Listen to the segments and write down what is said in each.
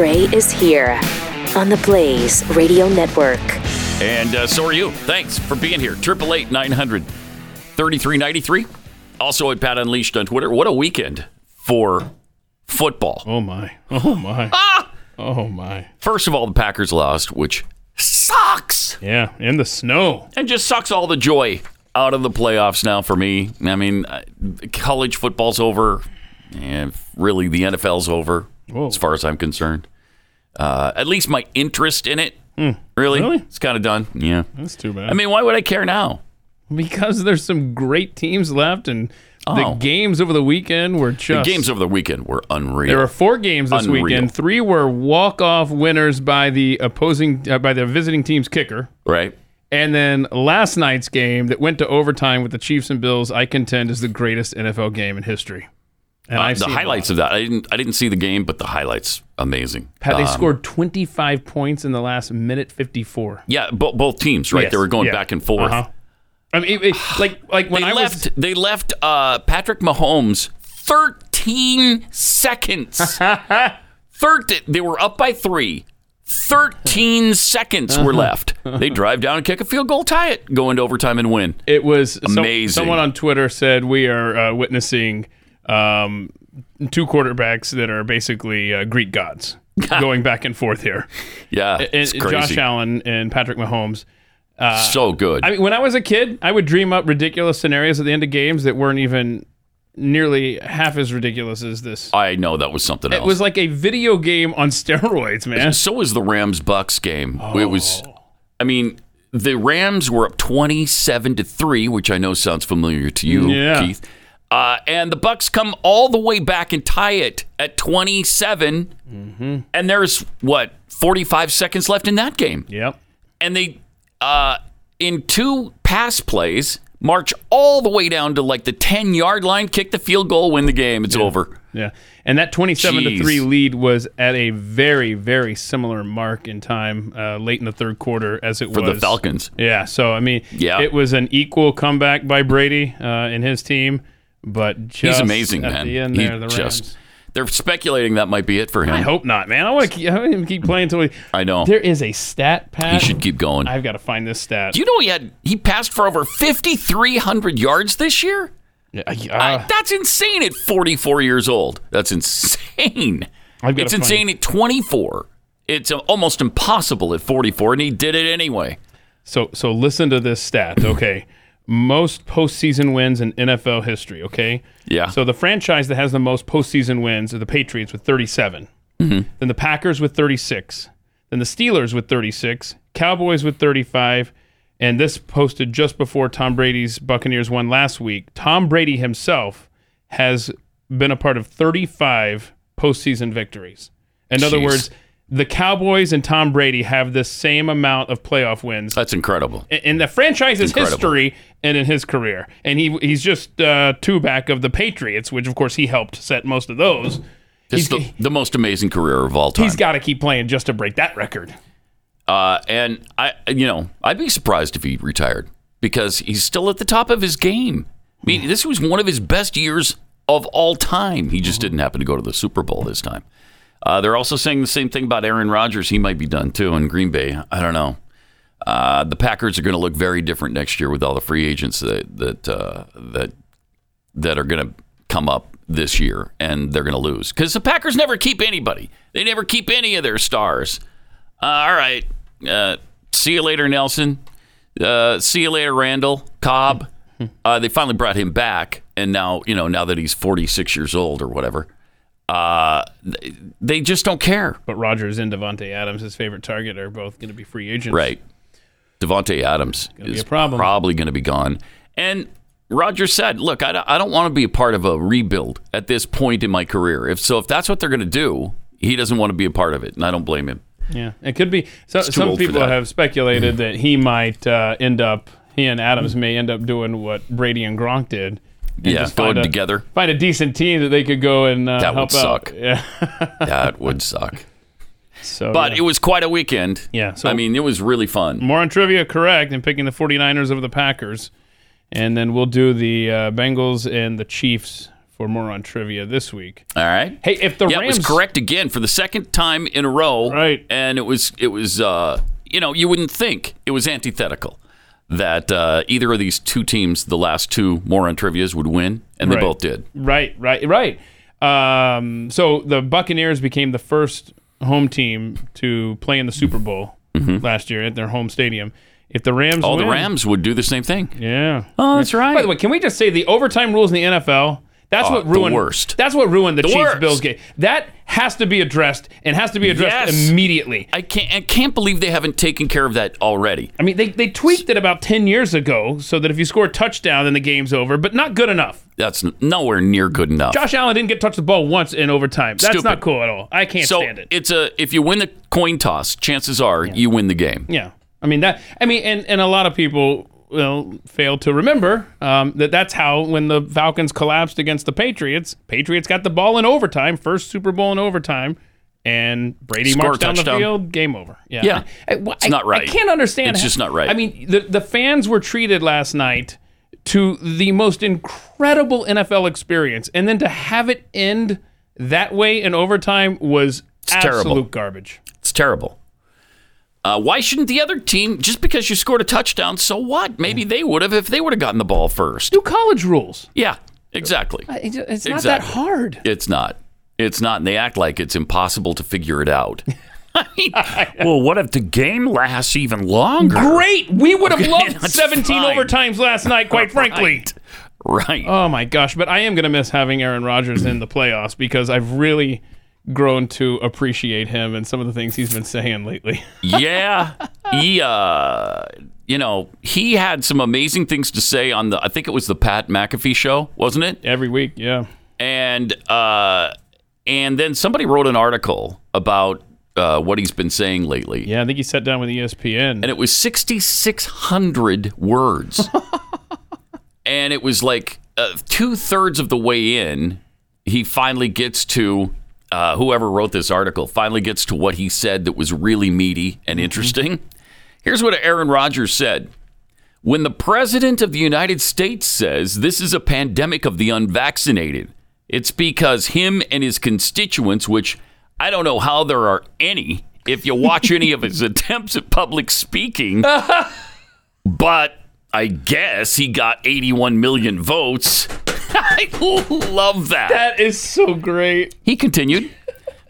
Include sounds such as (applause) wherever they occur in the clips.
Gray is here on the Blaze Radio Network. And uh, so are you. Thanks for being here. Triple eight nine hundred thirty three ninety three. Also at Pat Unleashed on Twitter. What a weekend for football. Oh my. Oh my. Ah! Oh my. First of all, the Packers lost, which sucks. Yeah, in the snow. And just sucks all the joy out of the playoffs now for me. I mean, uh, college football's over, and really the NFL's over Whoa. as far as I'm concerned. Uh, at least my interest in it, really, Hmm. Really? it's kind of done. Yeah. That's too bad. I mean, why would I care now? because there's some great teams left, and the Oh. games over the weekend were just. The games over the weekend were unreal. There were four games this Unreal. weekend. Three were walk-off winners by the opposing uh, by the visiting team's kicker. right? And then last night's game that went to overtime with the Chiefs and Bills, I contend is the greatest NFL game in history. And Uh, the highlights of that, I didn't, I didn't see the game, but the highlights, amazing. Pat, they Um, scored 25 points in the last minute 54. Yeah, bo- both teams, right? Yes, They were going yeah. back and forth. Uh-huh. I mean, it- it- (sighs) like like when They I left. was They left uh, Patrick Mahomes 13 seconds. (laughs) 13. They were up by three. 13 (laughs) seconds were Uh-huh. left. They (laughs) drive down and kick a field goal, tie it, go into overtime and win. It was Amazing. someone on Twitter said we are uh, witnessing um, two quarterbacks that are basically uh, Greek gods (laughs) going back and forth here. Yeah, And Josh. Allen and Patrick Mahomes. so good. I mean, when I was a kid, I would dream up ridiculous scenarios at the end of games that weren't even nearly half as ridiculous as this. I know that was something else. It was like a video game on (laughs) steroids, man. So was the Rams Bucks game. It was, Oh. I mean, the Rams were up twenty-seven to three, which I know sounds familiar to you, Yeah. Keith. Uh, and the Bucks come all the way back and tie it at 27 Mm-hmm. and there's what forty-five seconds left in that game, Yep. and they, uh, in two pass plays, march all the way down to like the ten-yard line, kick the field goal, win the game. It's over. Yeah. And that 27 to three lead was at a very, very similar mark in time uh, late in the third quarter as it For was. For the Falcons. Yeah. So, I mean, Yeah. it was an equal comeback by Brady uh, and his team, but just He's amazing, man. the end he the just. They're speculating that might be it for him. I hope not, man. I want to keep, I want him to keep playing until. I know. There is a stat, Pat. He should keep going. I've got to find this stat. Do you know he had he passed for over 5300 yards this year? Yeah, I- uh, that's insane at 44 years old. That's insane. It's find- insane at 24. It's uh, almost impossible at 44 and he did it anyway. So so listen to this stat, okay? Most postseason wins in NFL history, okay? Yeah. So the franchise that has the most postseason wins are the Patriots with 37. Mm-hmm. Then the Packers with 36. Then the Steelers with 36. Cowboys with 35. And this posted just before Tom Brady's Buccaneers won last week. Tom Brady himself has been a part of 35 postseason victories. In other Jeez. words, the Cowboys and Tom Brady have the same amount of playoff wins That's incredible. in- in the franchise's Incredible. history and in his career. And he he's just uh, two back of the Patriots, which of course he helped set most of those. It's He's, the, the most amazing career of all time. he's got to keep playing just to break that record. Uh, and I, you know, I'd be surprised if he retired because he's still at the top of his game. I mean, this was one of his best years of all time. He just didn't happen to go to the Super Bowl this time. Uh, they're also saying the same thing about Aaron Rodgers. He might be done too in Green Bay. I don't know. Uh, the Packers are going to look very different next year with all the free agents that that uh, that that are going to come up this year, and they're going to lose because the Packers never keep anybody. They never keep any of their stars. Uh, all right. Uh, see you later, Nelson. Uh, see you later, Randall Cobb. (laughs) Uh, they finally brought him back, and now you know now that he's 46 years old or whatever, uh, they just don't care. But Rodgers and Davante Adams, his favorite target, are both going to be free agents. Right. Davante Adams is probably going to be gone. And Rodgers said, "Look, I, don't- I don't want to be a part of a rebuild at this point in my career. If so, if that's what they're going to do, he doesn't want to be a part of it, and I don't blame him. Yeah, it could be. So, some people have speculated that he might uh, end up. He and Adams may end up doing what Brady and Gronk did. Yeah, just going find a- together. Find a decent team that they could go and uh, That would help out. suck. (laughs) Yeah. That would suck. so, But yeah. it was quite a weekend. Yeah, so- I mean, it was really fun. more on trivia, correct, and picking the 49ers over the Packers. And then we'll do the uh, Bengals and the Chiefs for more on trivia this week. All right. Hey, if the yeah, Rams was correct again for the second time in a row. Right. And it was it was uh, you know you wouldn't think it was antithetical that uh, either of these two teams, the last two more on trivia's, would win, and they Right. both did. Right, right, right. Um, so the Buccaneers became the first home team to play in the Super Bowl last year at their home stadium. If the Rams, All win, Mm-hmm. the Rams would do the same thing. yeah. Oh, that's right. By the way, can we just say the overtime rules in the NFL? That's Oh, what the ruined. worst. That's what ruined the, Chiefs worst. Bills game. That has to be addressed and has to be addressed Yes. immediately. I can't I can't believe they haven't taken care of that already. I mean, they, they tweaked it about 10 years ago so that if you score a touchdown, then the game's over, but not good enough. That's nowhere near good enough. Josh Allen didn't get touched the ball once in overtime. That's Stupid. not cool at all. I can't so stand it. it's a if you win the coin toss, chances are you win the game. Yeah, I mean that. I mean, and and a lot of people will fail to remember um, that that's how when the Falcons collapsed against the Patriots, Patriots got the ball in overtime, first Super Bowl in overtime, and Brady Score marched down the field, game over. Yeah, Yeah. I, I- It's not right. I can't understand. It's how- just not right. I mean, the the fans were treated last night to the most incredible NFL experience, and then to have it end that way in overtime was absolute terrible. garbage. It's terrible. Uh, why shouldn't the other team just because you scored a touchdown? So what? Maybe they would have if they would have gotten the ball first. New college rules. Yeah, exactly. It's it's not that hard. It's not. It's not. And they act like it's impossible to figure it out. I (laughs) mean, (laughs) well, what if the game lasts even longer? Great. We would have Okay, (laughs) loved 17 fine. overtimes last night, quite frankly. Right. Right. Oh my gosh, but I am going to miss having Aaron Rodgers in the playoffs because I've really grown to appreciate him and some of the things he's been saying lately. yeah. He, uh, you know, he had some amazing things to say on the, I think it was the Pat McAfee show, wasn't it? Every week, yeah. and uh, and then somebody wrote an article about uh, what he's been saying lately, Yeah, I think he sat down with ESPN. and it was sixty six hundred words, (laughs) and it was like uh, two thirds of the way in, he finally gets to. Uh, whoever wrote this article finally gets to what he said that was really meaty and interesting. Here's what Aaron Rodgers said. When the President of the United States says this is a pandemic of the unvaccinated, it's because him and his constituents, which I don't know how there are any, if you watch any of his (laughs) attempts at public speaking, (laughs) but I guess he got 81 million votes. (laughs) I love that. that is so great. He continued,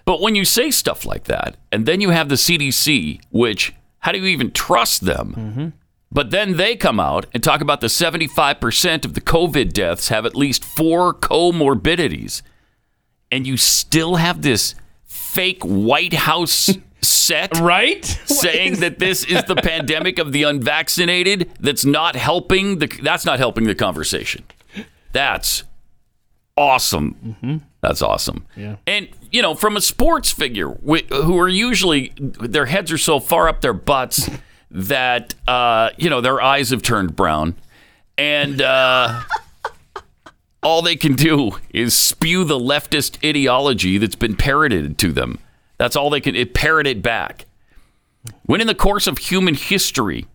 but when you say stuff like that, and then you have the CDC, which, how do you even trust them? Mm-hmm. But then they come out and talk about the 75% of the COVID deaths have at least four comorbidities. And you still have this fake White House (laughs) set Right? saying that this is the pandemic of the unvaccinated that's not helping the that's not helping the conversation. That's awesome. That's awesome. Yeah. And you know, from a sports figure who are usually their heads are so far up their butts (laughs) that uh, you know their eyes have turned brown, and uh, (laughs) all they can do is spew the leftist ideology that's been parroted to them. That's all they can it parrot it back. When in the course of human history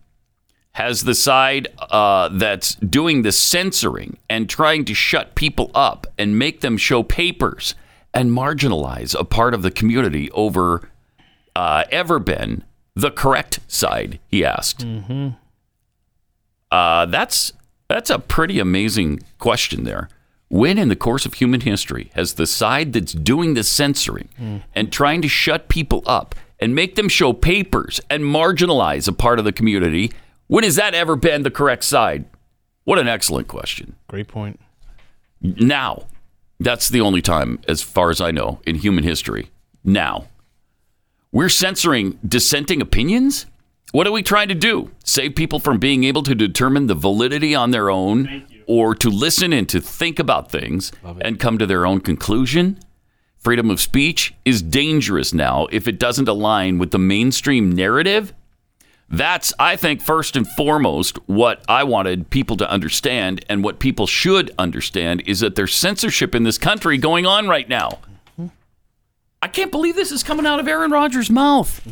has the side uh, that's doing the censoring and trying to shut people up and make them show papers and marginalize a part of the community over uh, ever been the correct side? He asked. Uh, that's that's a pretty amazing question there. When in the course of human history has the side that's doing the censoring and trying to shut people up and make them show papers and marginalize a part of the community, when has that ever been the correct side? What an excellent question. Great point. Now, that's the only time, as far as I know, in human history. Now, we're censoring dissenting opinions? What are we trying to do? Save people from being able to determine the validity on their own or to listen and to think about things and come to their own conclusion? Freedom of speech is dangerous now if it doesn't align with the mainstream narrative. That's, I think, first and foremost, what I wanted people to understand, and what people should understand is that there's censorship in this country going on right now. I can't believe this is coming out of Aaron Rodgers' mouth.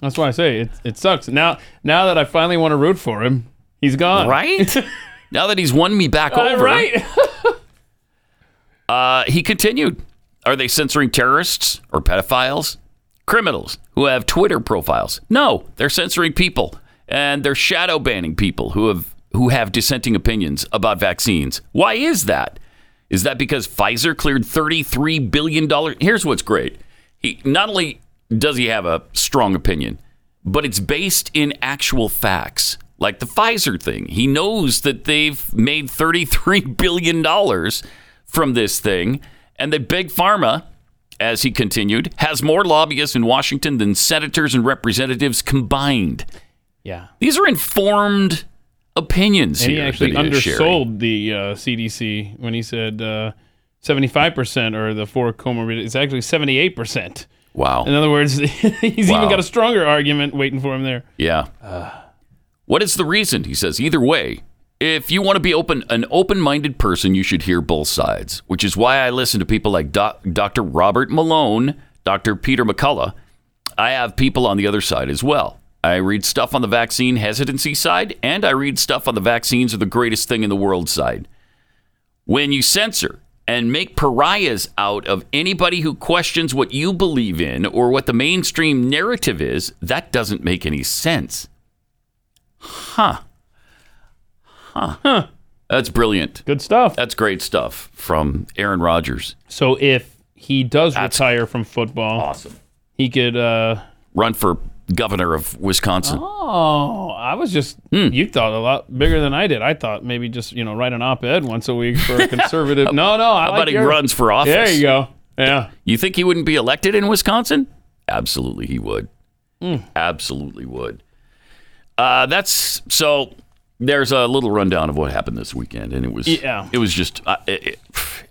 That's why I say it, it sucks. Now now that I finally want to root for him, he's gone. Right? (laughs) now that he's won me back Uh, over. right. (laughs) Uh, he continued Are they censoring terrorists or pedophiles? Criminals who have Twitter profiles? No, they're censoring people and they're shadow banning people who have who have dissenting opinions about vaccines. Why is that? Is that because Pfizer cleared $33 billion? Here's what's great. He not only does he have a strong opinion, but it's based in actual facts. Like the Pfizer thing. He knows that they've made $33 (laughs) billion from this thing. And the big pharma, as he continued, has more lobbyists in Washington than senators and representatives combined. Yeah. These are informed opinions And he actually sharing. undersold the uh, CDC when he said uh, 75% or the four comorbid. It's actually 78%. Wow. In other words, (laughs) he's Wow. even got a stronger argument waiting for him there. Yeah. what is the reason? He says either way, if you want to be open, an open-minded person, you should hear both sides. Which is why I listen to people like Dr. Robert Malone, Dr. Peter McCullough. I have people on the other side as well. I read stuff on the vaccine hesitancy side, and I read stuff on the vaccines are the greatest thing in the world side. When you censor and make pariahs out of anybody who questions what you believe in or what the mainstream narrative is, that doesn't make any sense. Huh. Huh. That's brilliant. Good stuff. That's great stuff from Aaron Rodgers. So if he does retire from football, Awesome. he could. Uh, Run for governor of Wisconsin. oh, I was just. Hmm. You thought a lot bigger than I did. I thought maybe just you know write an op-ed once a week for a (laughs) conservative. no, no. I How like about he runs for office? There you go. Yeah. You think he wouldn't be elected in Wisconsin? Absolutely, he would. Absolutely would. Uh, that's so. There's a little rundown of what happened this weekend, and it was Yeah. it was just uh, it,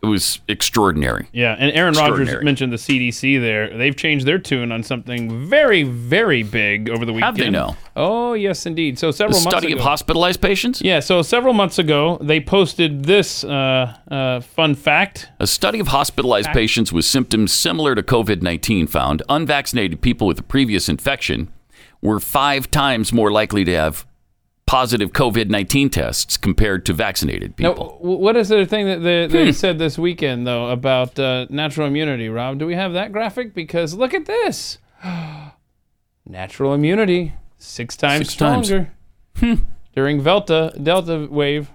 it, was extraordinary. Yeah, and Aaron Rodgers mentioned the CDC there. They've changed their tune on something very, very big over the weekend. Have they now? Oh, yes, indeed. So several The months study ago. of hospitalized patients. yeah, so several months ago, they posted this uh, uh, fun fact. A study of hospitalized patients with symptoms similar to COVID 19 found unvaccinated people with a previous infection were five times more likely to have positive COVID 19 tests compared to vaccinated people. w- what is the thing that they, Hmm. said this weekend, though, about uh, natural immunity, Rob? Do we have that graphic? Because look at this (gasps) natural immunity, six times Six times. stronger (laughs) during Delta, Delta wave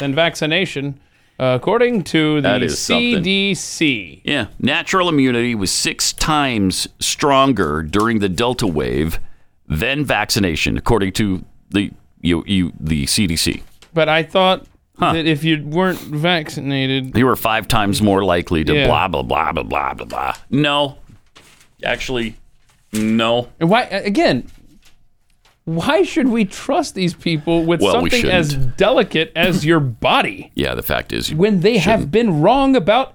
than (laughs) vaccination, uh, according to the That is something. CDC. Yeah, natural immunity was six times stronger during the Delta wave than vaccination, according to the you, you the CDC. But I thought that if you weren't vaccinated, You were five times more likely to Yeah. blah blah blah blah blah blah blah. No, actually, no. and why again? Why should we trust these people with Well, something as delicate as your body? (laughs) Yeah, the fact is, when they have been wrong about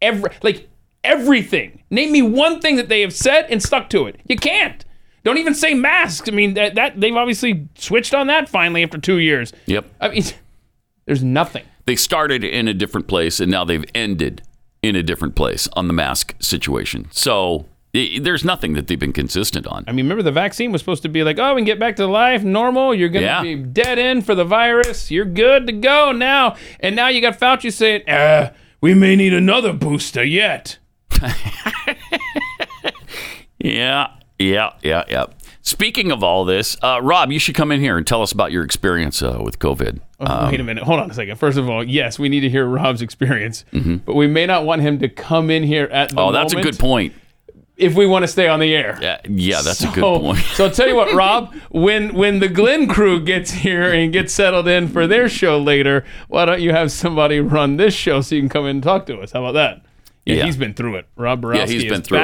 every like everything. Name me one thing that they have said and stuck to it. You can't. Don't even say masks. I mean that, that they've obviously switched on that finally after two years. yep. I mean, (laughs) there's nothing. They started in a different place and now they've ended in a different place on the mask situation. So there's nothing that they've been consistent on. I mean, remember the vaccine was supposed to be like, oh, we can get back to life normal. You're gonna Yeah. be dead in for the virus. You're good to go now. And now you got Fauci saying, uh, we may need another booster yet. (laughs) Yeah, yeah, yeah, yeah. Speaking of all this, uh, Rob, you should come in here and tell us about your experience uh, with COVID. Wait a minute. Hold on a second. First of all, yes, we need to hear Rob's experience, but we may not want him to come in here at the Mm-hmm. Oh, that's a good point. if we want to stay on the air. Yeah, yeah that's a good point. so I'll tell you what, (laughs) Rob, when when the Glenn crew gets here and gets settled in for their show later, why don't you have somebody run this show so you can come in and talk to us? How about that? Yeah, Yeah. he's been through it. Rob Borowski Yeah, he's been through it.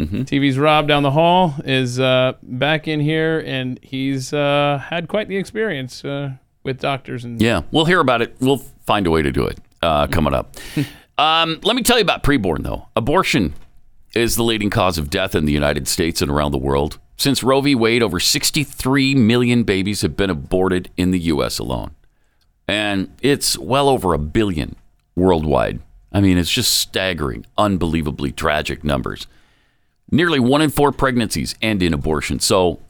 Mm-hmm. TV's Rob down the hall is uh, back in here, and he's uh, had quite the experience uh, with doctors and Yeah, we'll hear about it. We'll find a way to do it uh, coming up. (laughs) um, let me tell you about preborn, though. Abortion is the leading cause of death in the United States and around the world. Since Roe v. Wade, over 63 million babies have been aborted in the U.S. alone. And it's well over a billion worldwide. I mean, it's just staggering, unbelievably tragic numbers. Nearly one in four pregnancies end in abortion. So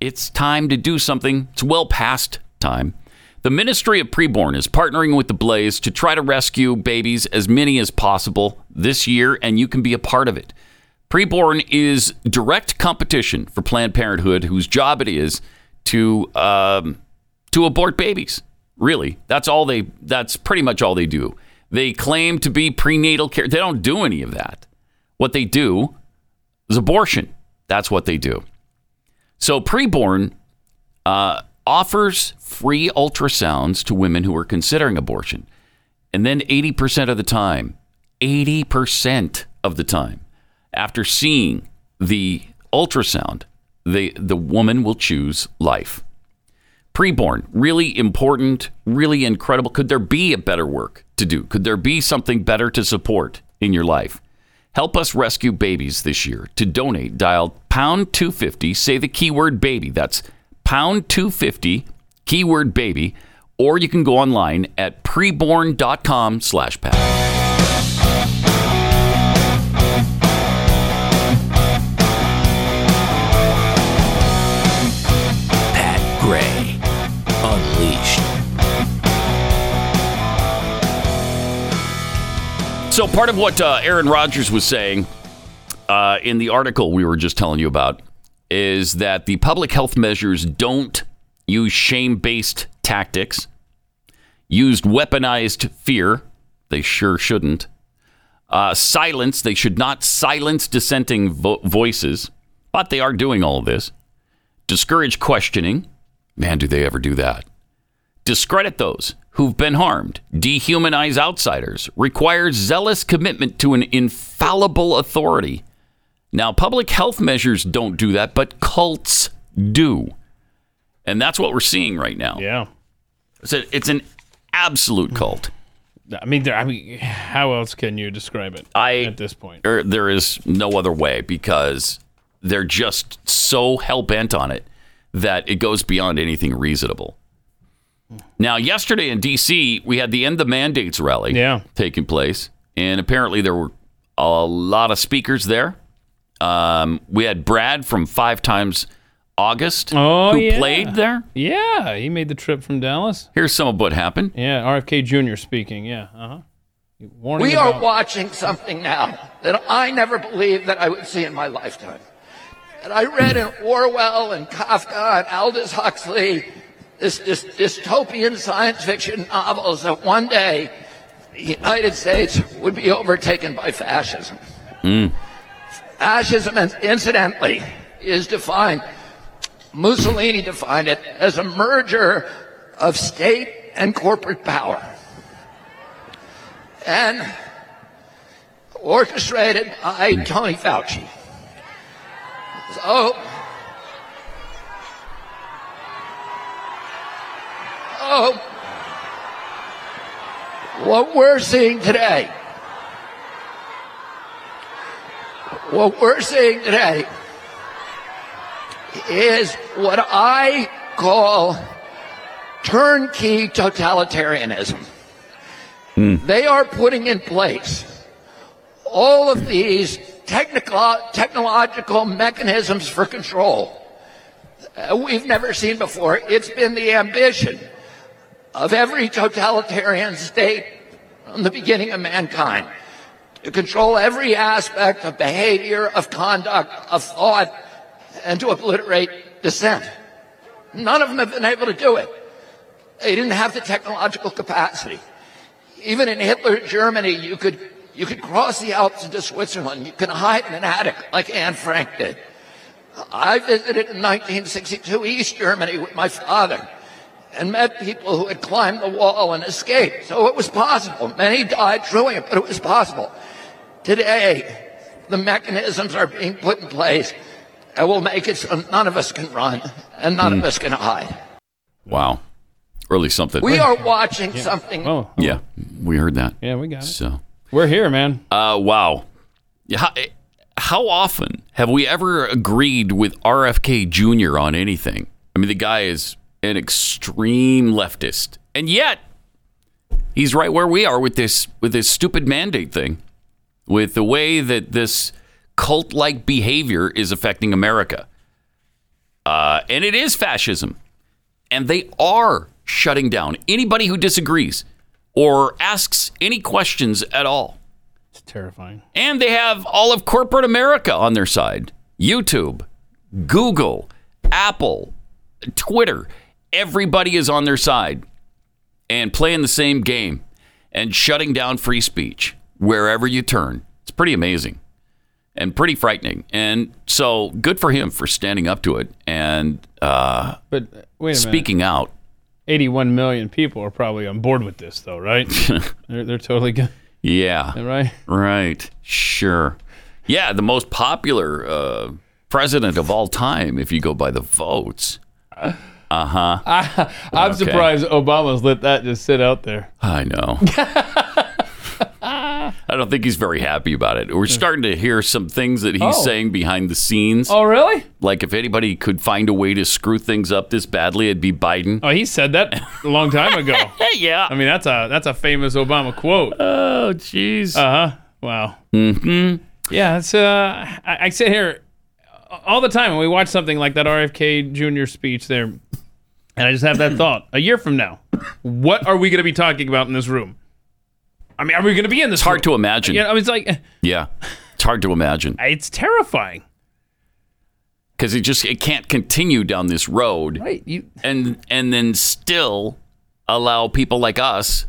it's time to do something. It's well past time. The Ministry of Preborn is partnering with the Blaze to try to rescue babies, as many as possible, this year, and you can be a part of it. Preborn is direct competition for Planned Parenthood, whose job it is to um, to abort babies. Really, that's all they. That's pretty much all they do. They claim to be prenatal care. They don't do any of that. What they do is abortion. That's what they do. So preborn uh, offers free ultrasounds to women who are considering abortion, and then 80% of the time, 80% of the time, after seeing the ultrasound, the the woman will choose life. Preborn, really important, really incredible. Could there be a better work to do? Could there be something better to support in your life? Help us rescue babies this year. To donate, dial pound 250, say the keyword baby. That's pound 250, keyword baby, or you can go online at preborn.com slash pat. So part of what uh, Aaron Rodgers was saying uh, in the article we were just telling you about is that the public health measures don't use shame-based tactics, used weaponized fear. They sure shouldn't. Uh, silence. They should not silence dissenting vo- voices, but they are doing all this. Discourage questioning. Man, do they ever do that? discredit those who've been harmed, dehumanize outsiders, requires zealous commitment to an infallible authority. Now, public health measures don't do that, but cults do. And that's what we're seeing right now. Yeah. It's, a, it's an absolute cult. I mean, there, I mean, how else can you describe it I- at this point? There, there is no other way because they're just so hell bent on it that it goes beyond anything reasonable. Now, yesterday in D.C., we had the End the Mandates rally Yeah. taking place, and apparently there were a lot of speakers there. Um, we had Brad from Five Times August Oh, who yeah. played there. Yeah, he made the trip from Dallas. Here's some of what happened. Yeah, RFK Jr. speaking. Yeah, uh huh. Warning We are watching something now that I never believed that I would see in my lifetime. And I read in Orwell and Kafka and Aldous Huxley, this, this dystopian science fiction novels that one day the United States would be overtaken by fascism. Mm. Fascism, incidentally, is defined, Mussolini defined it as a merger of state and corporate power. And orchestrated by Tony Fauci. So, oh, what we're seeing today, what we're seeing today is what I call turnkey totalitarianism. They are putting in place all of these technical, technological mechanisms for control uh, we've never seen before. It's been the ambition of every totalitarian state from the beginning of mankind to control every aspect of behavior, of conduct, of thought, and to obliterate dissent. None of them have been able to do it. They didn't have the technological capacity. Even in Hitler's Germany, you could, you could cross the Alps into Switzerland. You could hide in an attic like Anne Frank did. I visited in 1962 East Germany with my father and met people who had climbed the wall and escaped. So it was possible. Many died doing it, but it was possible. Today, the mechanisms are being put in place that will make it so none of us can run and none of us can hide. Wow. Really something. We are watching something Oh, yeah, we heard that. yeah, we got it. So, We're here, man. uh, wow. Yeah, How, how often have we ever agreed with RFK Jr. on anything? I mean, the guy is an extreme leftist, and yet he's right where we are with this with this stupid mandate thing, with the way that this cult-like behavior is affecting America. Uh, and it is fascism, and they are shutting down anybody who disagrees or asks any questions at all. It's terrifying. And they have all of corporate America on their side YouTube, Google, Apple, Twitter. Everybody is on their side and playing the same game and shutting down free speech wherever you turn. It's pretty amazing and pretty frightening. And so good for him for standing up to it and uh, But uh, wait a minute. speaking out. 81 million people are probably on board with this, though, right? (laughs) they're, they're totally good, Yeah. right? Right. Sure. Yeah, the most popular uh, president of all time, if you go by the votes. Uh huh. I'm Okay. surprised Obama's let that just sit out there. I know. (laughs) I don't think he's very happy about it. We're starting to hear some things that he's Oh. saying behind the scenes. Oh, really? Like if anybody could find a way to screw things up this badly, it'd be Biden. Oh, he said that a long time ago. (laughs) Yeah. I mean, that's a that's a famous Obama quote. oh, jeez. Uh huh. Wow. Mm-hmm. Yeah, it's uh, I, I sit here all the time when we watch something like that RFK Jr. speech there, and I just have that thought: a year from now, what are we going to be talking about in this room? I mean, are we going to be in this? it's hard to imagine. You know, it's like Yeah. It's hard to imagine (laughs) it's terrifying. because it just it can't continue down this road. Right? You and and then still allow people like us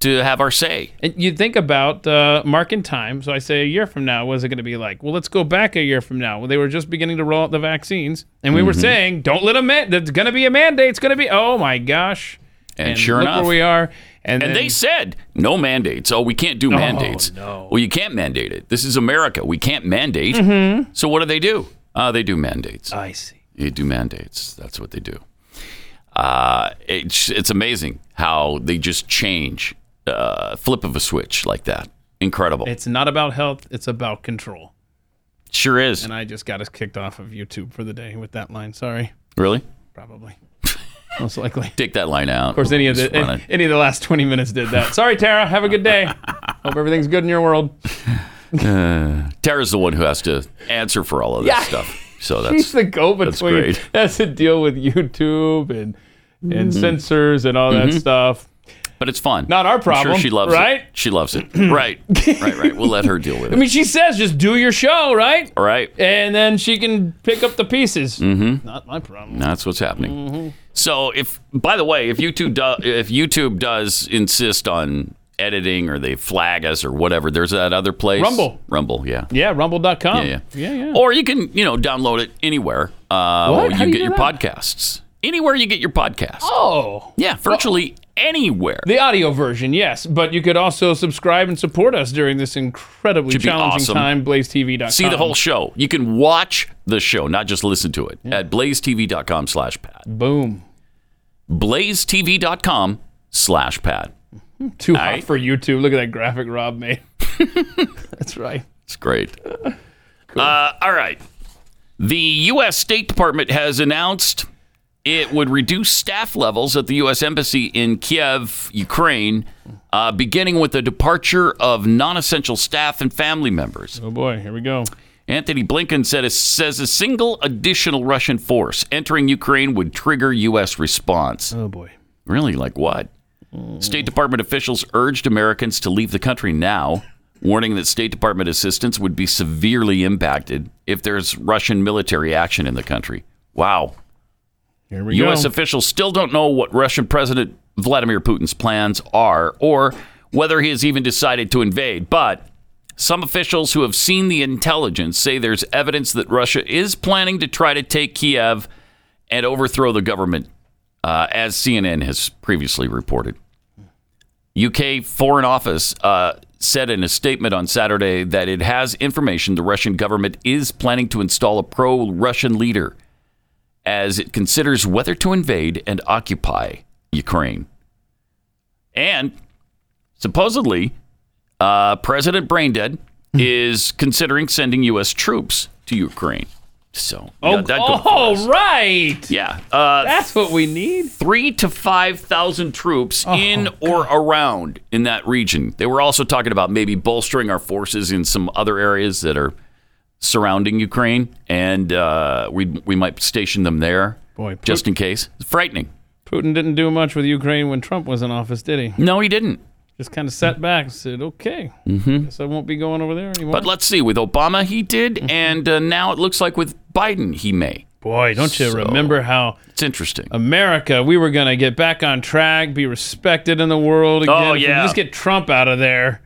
to have our say. and you think about uh, mark in time. So I say a year from now, what is it going to be like? Well, let's go back a year from now. Well, they were just beginning to roll out the vaccines, and we were Mm-hmm. saying, don't let them. Man- there's going to be a mandate. It's going to be. Oh my gosh! And sure look enough. where we are. And, And then, they said no mandates. Oh, we can't do mandates. no. Well, you can't mandate it. This is America. We can't mandate. Mm-hmm. So what do they do? Uh, they do mandates. I see. They do mandates. That's what they do. Uh, it's it's amazing how they just change, uh, flip of a switch like that. Incredible. It's not about health. It's about control. sure is. And I just got us kicked off of YouTube for the day with that line. Sorry, Really? probably. (laughs) Most likely. Take that line out. Of course, any of the any, any of the last twenty minutes did that. Sorry, Tara. Have a good day. (laughs) Hope everything's good in your world. Uh, Tara's the one who has to answer for all of this Yeah. stuff. So (laughs) that's the go-between. That's great. That's to deal with YouTube and and mm-hmm. censors and all that mm-hmm. stuff. But it's fun. Not our I'm problem, sure she loves right? it. She loves it. (clears throat) right. Right, right. We'll let her deal with it. I mean, she says just do your show, right? All right. And then she can pick up the pieces. Mm-hmm. Not my problem. That's what's happening. Mm-hmm. So if by the way, if YouTube do, if YouTube does insist on editing or they flag us or whatever, there's that other place. Rumble. Rumble, yeah. Yeah, rumble.com. Yeah, yeah. Yeah, yeah. Or you can, you know, download it anywhere. Uh, What? You How do you get do your that? podcasts. Anywhere you get your podcasts. oh. Yeah, virtually anywhere. The audio version, yes, but you could also subscribe and support us during this incredibly Should challenging awesome. time. BlazeTV.com. See the whole show. You can watch the show, not just listen to it, at blazetv.com slash pat. Boom. blazetv.com slash pat. Too hot right. for YouTube. Look at that graphic Rob made. (laughs) That's right. It's great. Uh, all right. The U.S. State Department has announced it would reduce staff levels at the U.S. Embassy in Kiev, Ukraine, uh, beginning with the departure of non essential staff and family members. Oh boy, here we go. Antony Blinken said a, says a single additional Russian force entering Ukraine would trigger U.S. response. Oh boy. Really? Like what? State Department officials urged Americans to leave the country now, warning that State Department assistance would be severely impacted if there's Russian military action in the country. Wow. U.S. go. officials still don't know what Russian President Vladimir Putin's plans are or whether he has even decided to invade, but some officials who have seen the intelligence say there's evidence that Russia is planning to try to take Kiev and overthrow the government, uh, as CNN has previously reported. UK Foreign Office uh, said in a statement on Saturday that it has information the Russian government is planning to install a pro Russian leader as it considers whether to invade and occupy Ukraine. And supposedly, uh, President Braindead is considering sending U.S. troops to Ukraine. So, Oh, yeah, that oh right. yeah. Uh, That's what we need. three to five thousand troops in or around in that region. They were also talking about maybe bolstering our forces in some other areas that are surrounding Ukraine, and uh, we we might station them there Boy, just in case. It's frightening. Putin didn't do much with Ukraine when Trump was in office, did he? No, he didn't. Just kind of sat back and said, "Okay, guess I won't be going over there anymore." But let's see. With Obama, he did, and uh, now it looks like with Biden, he may. Boy, don't you So- remember how It's interesting. America, we were going to get back on track, be respected in the world again. Oh, yeah. just get Trump out of there.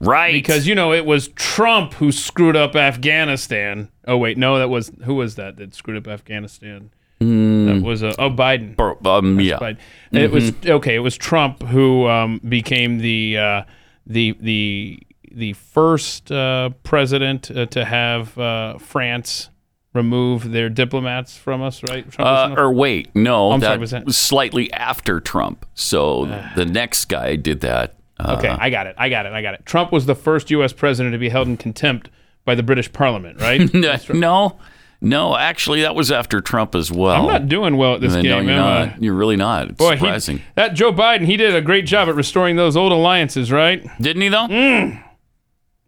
Right. Because, you know, it was Trump who screwed up Afghanistan. Oh, wait, no, that was, who was that that screwed up Afghanistan? That was, uh, oh, Biden. Um, yeah. Biden. It was, okay, it was Trump who um, became the, uh, the, the, the first uh, president uh, to have uh, France remove their diplomats from us, right? Trump Uh, or wait, no, I'm that sorry, was that- was slightly after Trump. So the next guy did that. Uh, Okay, I got it. I got it. I got it. Trump was the first U.S. president to be held in contempt by the British Parliament, (laughs) right? no, no, actually, that was after Trump as well. I'm not doing well at this no, game, you're not. You're really not. It's Boy, he- that Joe Biden, he did a great job at restoring those old alliances, right? Didn't he though? Mm.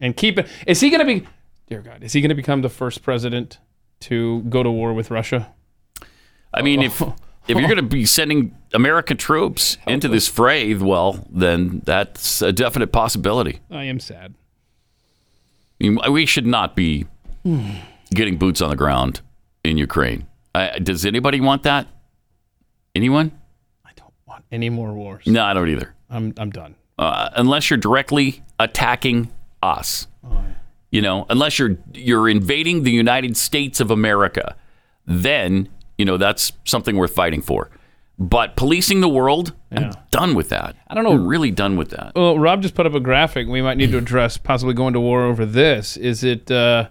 And keep it. Is he going to be? Dear God, is he going to become the first president to go to war with Russia? I mean, if if you're going to be sending American troops into this fray, well, then that's a definite possibility. I am sad. I mean, we should not be getting boots on the ground in Ukraine. I, does anybody want that? Anyone? I don't want any more wars. No, I don't either. I'm I'm done. uh, unless you're directly attacking us. You know, unless you're you're invading the United States of America, then you know that's something worth fighting for. But policing the world, I'm done with that. I don't know. I'm really done with that. Well, Rob just put up a graphic. We might need to address possibly going to war over this. Is it uh,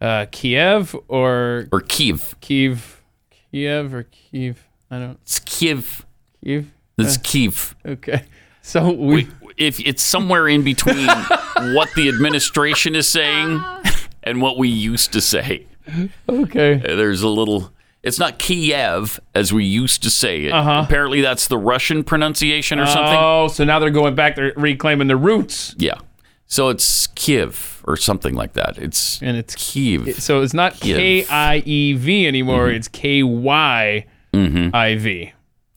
uh, Kiev or Or Kiev. Kiev, Kiev or Kiev. I don't It's Kiev. Kiev. It's Kiev. Okay, so we, If it's somewhere in between (laughs) what the administration is saying (laughs) and what we used to say, okay. there's a little. It's not Kiev as we used to say it. Uh-huh. Apparently, that's the Russian pronunciation or something. Oh, so now they're going back. They're reclaiming the roots, Yeah. So it's Kiev or something like that. It's and it's Kiev. so it's not. K I E V anymore. Mm-hmm. It's K Y I V.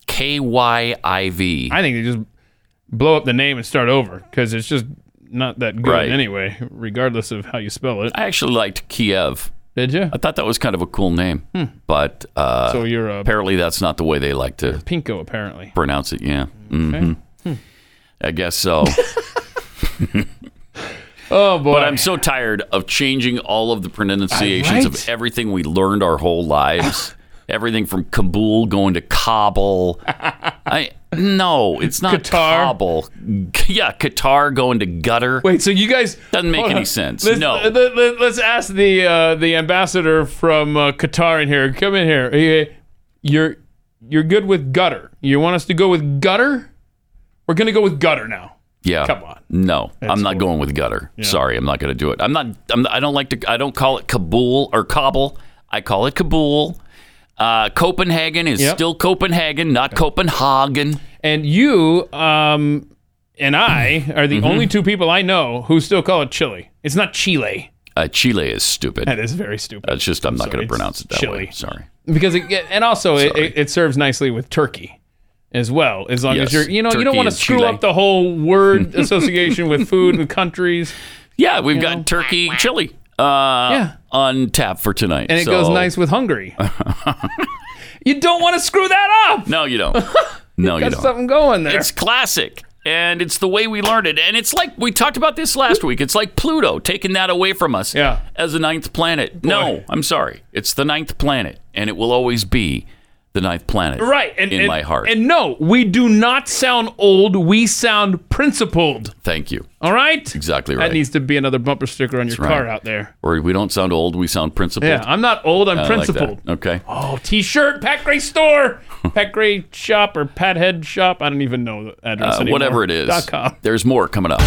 K Y I V. I think they just blow up the name and start over because it's just not that good Right. anyway, regardless of how you spell it. I actually liked Kiev. Did you? I thought that was kind of a cool name. But uh, So you're a apparently, that's not the way they like to pinko, apparently. pronounce it. Yeah. hmm I guess so. (laughs) (laughs) Oh boy! But I'm so tired of changing all of the pronunciations Right? of everything we learned our whole lives. (laughs) everything from Kabul going to Kabul. I no, it's not Qatar? Kabul. (laughs) Yeah, Qatar going to gutter. Wait, so you guys Doesn't make any on. (laughs) sense. Let's, No. Let, us ask the uh, the ambassador from uh, Qatar in here. Come in here. You're you're good with gutter. You want us to go with gutter? We're gonna go with gutter now. Yeah. Come on. No, I'm not going with gutter. Sorry, I'm not going to do it. I'm not. I'm, I don't like to. I don't call it Kabul or Kabul. I call it Kabul. Uh, Copenhagen is Yep. still Copenhagen, not Copenhagen. And you um, and I are the Mm-hmm. only two people I know who still call it Chile. It's not Chile. Uh, Chile is stupid. That is very stupid. That's just. I'm not going to pronounce it that Chile. way. Sorry. because it, and also it, it, it serves nicely with turkey as well as long Yes, as you're you know you don't want to screw Chile. up the whole word (laughs) association with food and countries Yeah, we've got turkey chili. Uh, Yeah. on tap for tonight. and it So- goes nice with hungary (laughs) you don't want to screw that up No, you don't. (laughs) No, you got don't. something going there It's classic. And it's the way we learned it. And it's like we talked about this last week. It's like Pluto taking that away from us Yeah. as a ninth planet. No, I'm sorry. It's the ninth planet. And it will always be the ninth planet. right and, in and- my heart. and no we do not sound old we sound principled Thank you. all right Exactly right that needs to be another bumper sticker on your right. car out there or we don't sound old, we sound principled. yeah i'm not old i'm I like principled Okay. oh t-shirt pat gray store (laughs) pat gray shop or pat head shop i don't even know the address Uh, anymore. whatever it is. com. There's more coming up.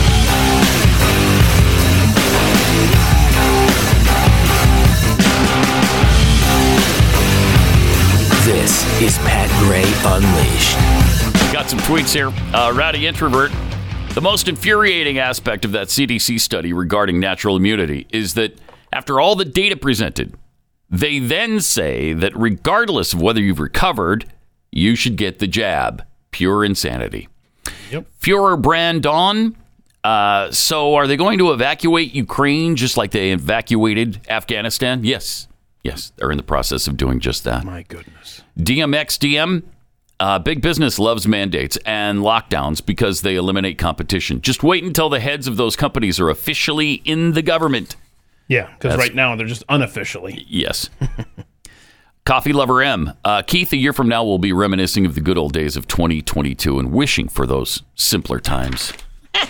Is Pat Gray Unleashed. Got some tweets here. Uh, Rowdy Introvert. The most infuriating aspect of that CDC study regarding natural immunity is that after all the data presented, they then say that regardless of whether you've recovered, you should get the jab. Pure insanity. Yep. Führer brand on. Uh, so, are they going to evacuate Ukraine just like they evacuated Afghanistan? Yes. Yes, they're in the process of doing just that. My goodness. DMXDM, uh, big business loves mandates and lockdowns because they eliminate competition. Just wait until the heads of those companies are officially in the government. Yeah, because right now they're just unofficially. Yes. (laughs) Coffee Lover M. Uh, Keith, a year from now, will be reminiscing of the good old days of 2022 and wishing for those simpler times. (laughs)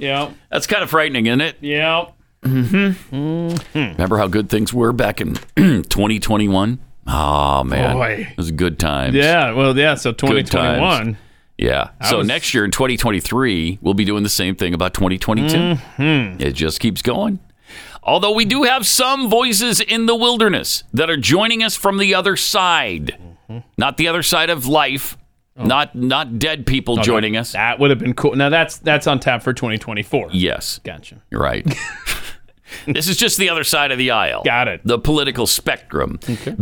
Yeah. That's kind of frightening, isn't it? Yeah. Remember how good things were back in (clears throat) 2021? Oh, man. Boy. It was good times. Yeah. Well, yeah. So 2021. Yeah. So was- next year in 2023, we'll be doing the same thing about 2022. Mm-hmm. It just keeps going. Although we do have some voices in the wilderness that are joining us from the other side. Mm-hmm. Not the other side of life. Oh. Not not dead people joining us. That would have been cool. Now that's that's on tap for 2024. Yes. Gotcha. You're right. (laughs) (laughs) this is just the other side of the aisle. Got it. The political spectrum.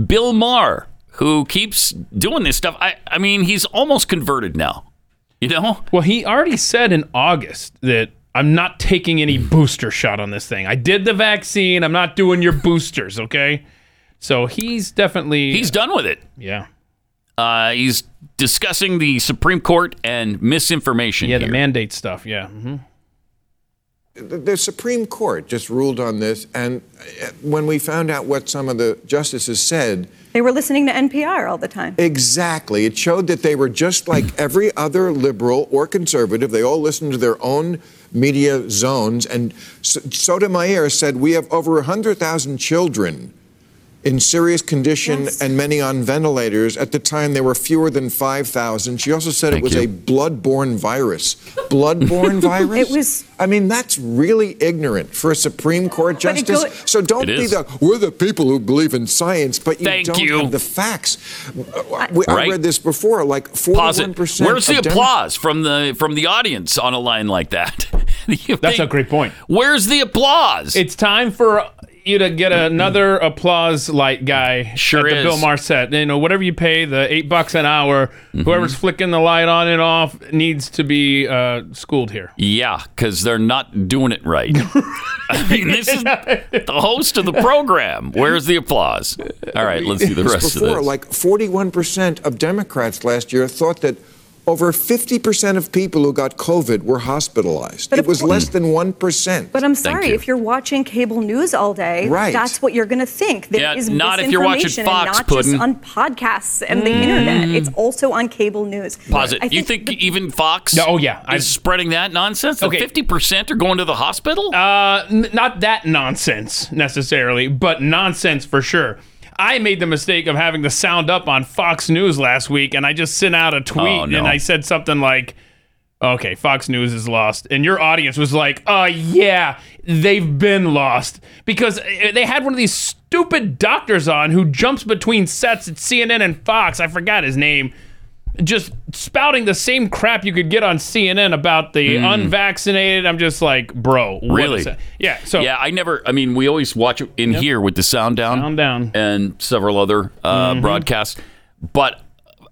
Bill Maher, who keeps doing this stuff, I, I mean, he's almost converted now. You know? Well, he already said in August that I'm not taking any booster shot on this thing. I did the vaccine. I'm not doing your boosters. Okay. So he's definitely He's done with it. yeah Uh, he's discussing the Supreme Court and misinformation. yeah the mandate stuff. Yeah. hmm The Supreme Court just ruled on this, and uh, when we found out what some of the justices said, They were listening to NPR all the time. exactly, it showed that they were just like every other liberal or conservative. They all listened to their own media zones. And S- Sotomayor said we have over 100,000 children in serious condition Yes. and many on ventilators. At the time, there were fewer than 5,000. She also said Thank it was you. a blood-borne virus. Blood-borne (laughs) virus? It was- I mean, that's really ignorant for a Supreme Court justice. go- so don't be the we're the people who believe in science, but you Thank don't you. have the facts. I, we- I Right. read this before, like Pause forty-one it. percent. Where's the applause from the from the audience on a line like that? (laughs) You That's a great point. Where's the applause? It's time for you to get another applause light guy Sure at the is. Bill Maher set. You know, whatever you pay, the eight bucks an hour, Mm-hmm. whoever's flicking the light on and off needs to be uh, schooled here. yeah, because they're not doing it right. (laughs) I mean, this is the host of the program. Where's the applause? All right, let's see the rest of before, this. like forty-one percent of Democrats last year thought that. Over 50% of people who got COVID were hospitalized. But it was course- less than 1%. But I'm sorry, you. if you're watching cable news all day, Right. that's what you're going to think. There Yeah, is not if you're watching misinformation Fox, and not Puddin'. just on podcasts and the internet. It's also on cable news. Pause it. I you think the- even Fox? No, oh, yeah, is I've- spreading that nonsense. Okay. Fifty percent are going to the hospital. Uh, n- not that nonsense necessarily, but nonsense for sure. I made the mistake of having the sound up on Fox News last week, and I just sent out a tweet Oh, no. and I said something like, "Okay, Fox News is lost," and your audience was like, "Uh, yeah, they've been lost because uh, they had one of these stupid doctors on who jumps between sets at CNN and Fox. I forgot his name." Just spouting the same crap you could get on CNN about the unvaccinated. I'm just like, bro, what. Really? Yeah. So yeah, I never. I mean, we always watch it in here with the sound down, Sound down. Mm-hmm. and several other uh, broadcasts. But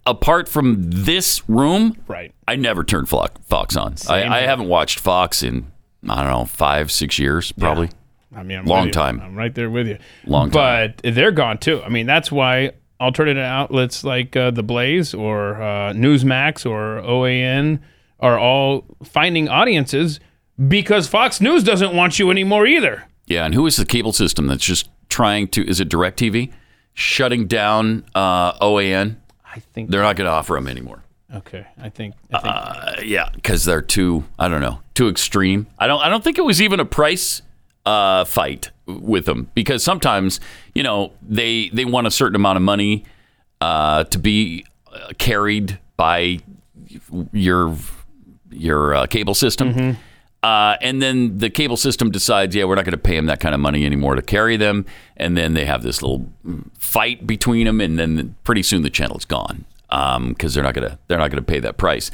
apart from this room, Right. I never turned Fox on. I, I haven't watched Fox in I don't know five, six years, probably. I mean, I'm Long time. I'm right there with you. Long time. But they're gone too. I mean, that's why alternative outlets like uh, the Blaze or uh, Newsmax or OAN are all finding audiences because Fox News doesn't want you anymore either. Yeah, and who is the cable system that's just trying to? Is it Directv shutting down uh, OAN? I think. They're not going to offer them anymore. okay. I think. I think Uh, yeah, because they're too. I don't know, too extreme. I don't. I don't think it was even a price uh, fight with them because sometimes you know they they want a certain amount of money uh, to be uh, carried by your your uh, cable system. Uh, and then the cable system decides, yeah, we're not going to pay them that kind of money anymore to carry them. And then they have this little fight between them, and then pretty soon the channel's gone because they're not going to they're not going to pay that price.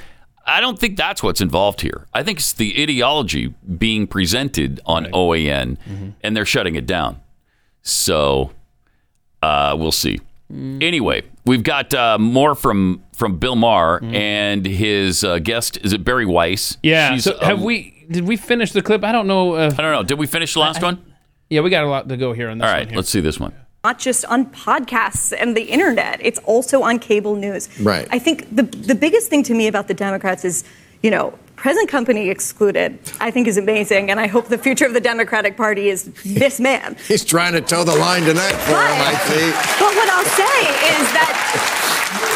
I don't think that's what's involved here. I think it's the ideology being presented on OAN, and they're shutting it down. So uh, we'll see. Anyway, we've got uh, more from from Bill Maher Mm. and his uh, guest. Is it Bari Weiss? Yeah. She's, so have um, we? Did we finish the clip? I don't know. Uh, I don't know. Did we finish the last one? yeah, we got a lot to go here on this All right, let's see this one. Not just on podcasts and the internet. It's also on cable news. Right. I think the the biggest thing to me about the Democrats is, you know, present company excluded. I think is amazing, and I hope the future of the Democratic Party is this man. (laughs) He's trying to toe the line tonight for him, I see. But what I'll say is that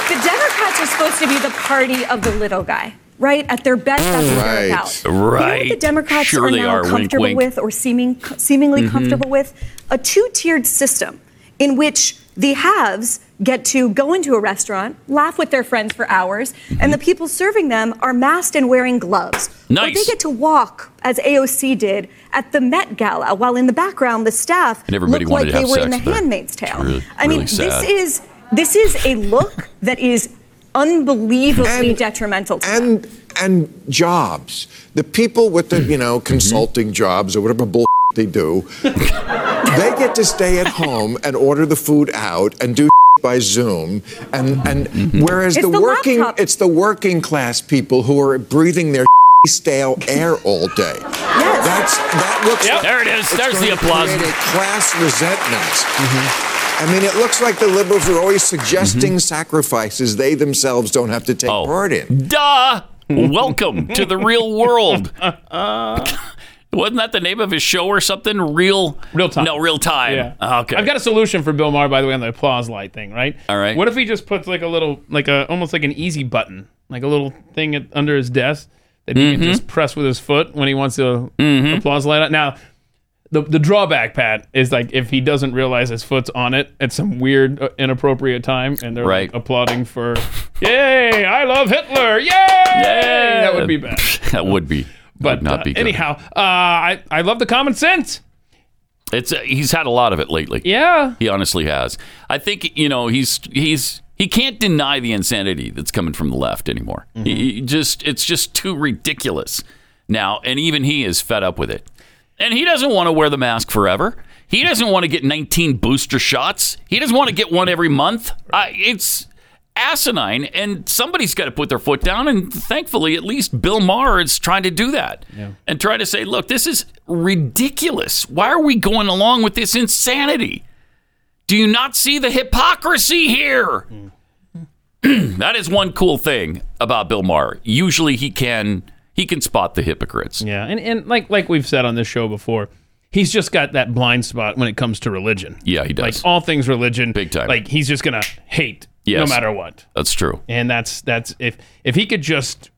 the Democrats are supposed to be the party of the little guy. Right at their best, that's what they're Right. You know what Right. the Democrats Sure are they now are. Comfortable wink. with, or seeming seemingly mm-hmm. comfortable with, a two-tiered system in which the haves get to go into a restaurant, laugh with their friends for hours, and the people serving them are masked and wearing gloves. Or Nice. they get to walk, as AOC did, at the Met Gala, while in the background the staff And everybody look like to they were in The. Handmaid's Tale. It's really- I mean, really sad. this is this is a look that is unbelievably And- detrimental to them. And and jobs. The people with the, you know, mm-hmm. consulting jobs or whatever bull they do, (laughs) they get to stay at home and order the food out and do by Zoom. And and whereas It's the, the working laptop. it's the working class people who are breathing their stale air all day. Yes. That's that looks Yep. like There it is. There's the applause. create a class resentment. Mm-hmm. I mean, it looks like the liberals are always suggesting mm-hmm. sacrifices they themselves don't have to take Oh. part in. Duh! Welcome to the real world. (laughs) Wasn't that the name of his show or something? Real, Real time. No, real time. Yeah. Okay. I've got a solution for Bill Maher, by the way, on the applause light thing, right? All right. What if he just puts like a little, like a, almost like an easy button, like a little thing at, under his desk that he Mm-hmm. can just press with his foot when he wants to applause light. On? Now, the the drawback, Pat, is like if he doesn't realize his foot's on it at some weird, uh, inappropriate time, and they're Right. like, applauding for, "Yay! I love Hitler! Yay!" That would be bad. (laughs) that would be. But not uh, be good. anyhow, uh, I I love the common sense. it's uh, he's had a lot of it lately. Yeah. He honestly has. I think you know he's he's he can't deny the insanity that's coming from the left anymore. Mm-hmm. He, he just it's just too ridiculous now, and even he is fed up with it. And he doesn't want to wear the mask forever. He doesn't want to get 19 booster shots. He doesn't want to get one every month. Uh, it's asinine, and somebody's got to put their foot down. And thankfully, at least Bill Maher is trying to do that and trying to say, look, this is ridiculous. Why are we going along with this insanity? Do you not see the hypocrisy here? (clears throat) that is one cool thing about Bill Maher. Usually he can he can spot the hypocrites. Yeah, and, and like like we've said on this show before, he's just got that blind spot when it comes to religion. Yeah, he does. Like all things religion, Big time. Like he's just gonna hate Yes. no matter what. That's true. And that's that's if if he could just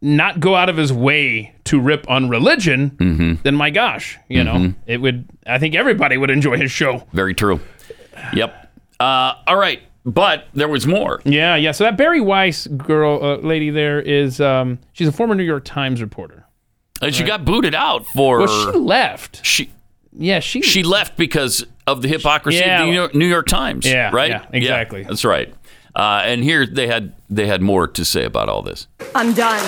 not go out of his way to rip on religion, Mm-hmm. then my gosh, you know, it would. I think everybody would enjoy his show. Very true. Yep. Uh, all right, but there was more. Yeah, yeah. So that Bari Weiss girl, uh, lady there is, um, she's a former New York Times reporter. And she got booted out for Well, she left. she Yeah, she she left because of the hypocrisy Yeah. of the New York, New York Times. Yeah, right. yeah, exactly. that's right. Uh, and here they had they had more to say about all this. I'm done.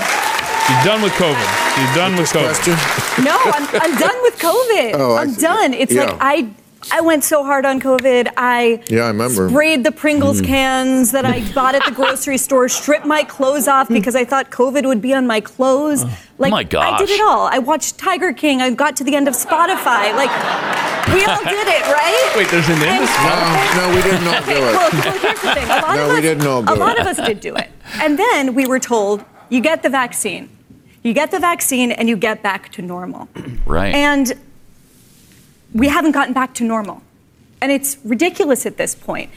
She's done with COVID. She's done with COVID. No, I'm, I'm done with COVID. Oh, I I'm done. It's Yeah. like I I went so hard on COVID. I Yeah, I remember. sprayed the Pringles Mm. cans that I (laughs) bought at the grocery store, stripped my clothes off because I thought COVID would be on my clothes. Like my I did it all. I watched Tiger King. I got to the end of Spotify. Like we all (laughs) did it, right? Wait, there's an end No, no, we didn't all do it. well, well, here's the thing. A lot (laughs) No, of we didn't all do it. a lot it. of us did do it. And then we were told, you get the vaccine. You get the vaccine and you get back to normal. Right. And we haven't gotten back to normal. And it's ridiculous at this point.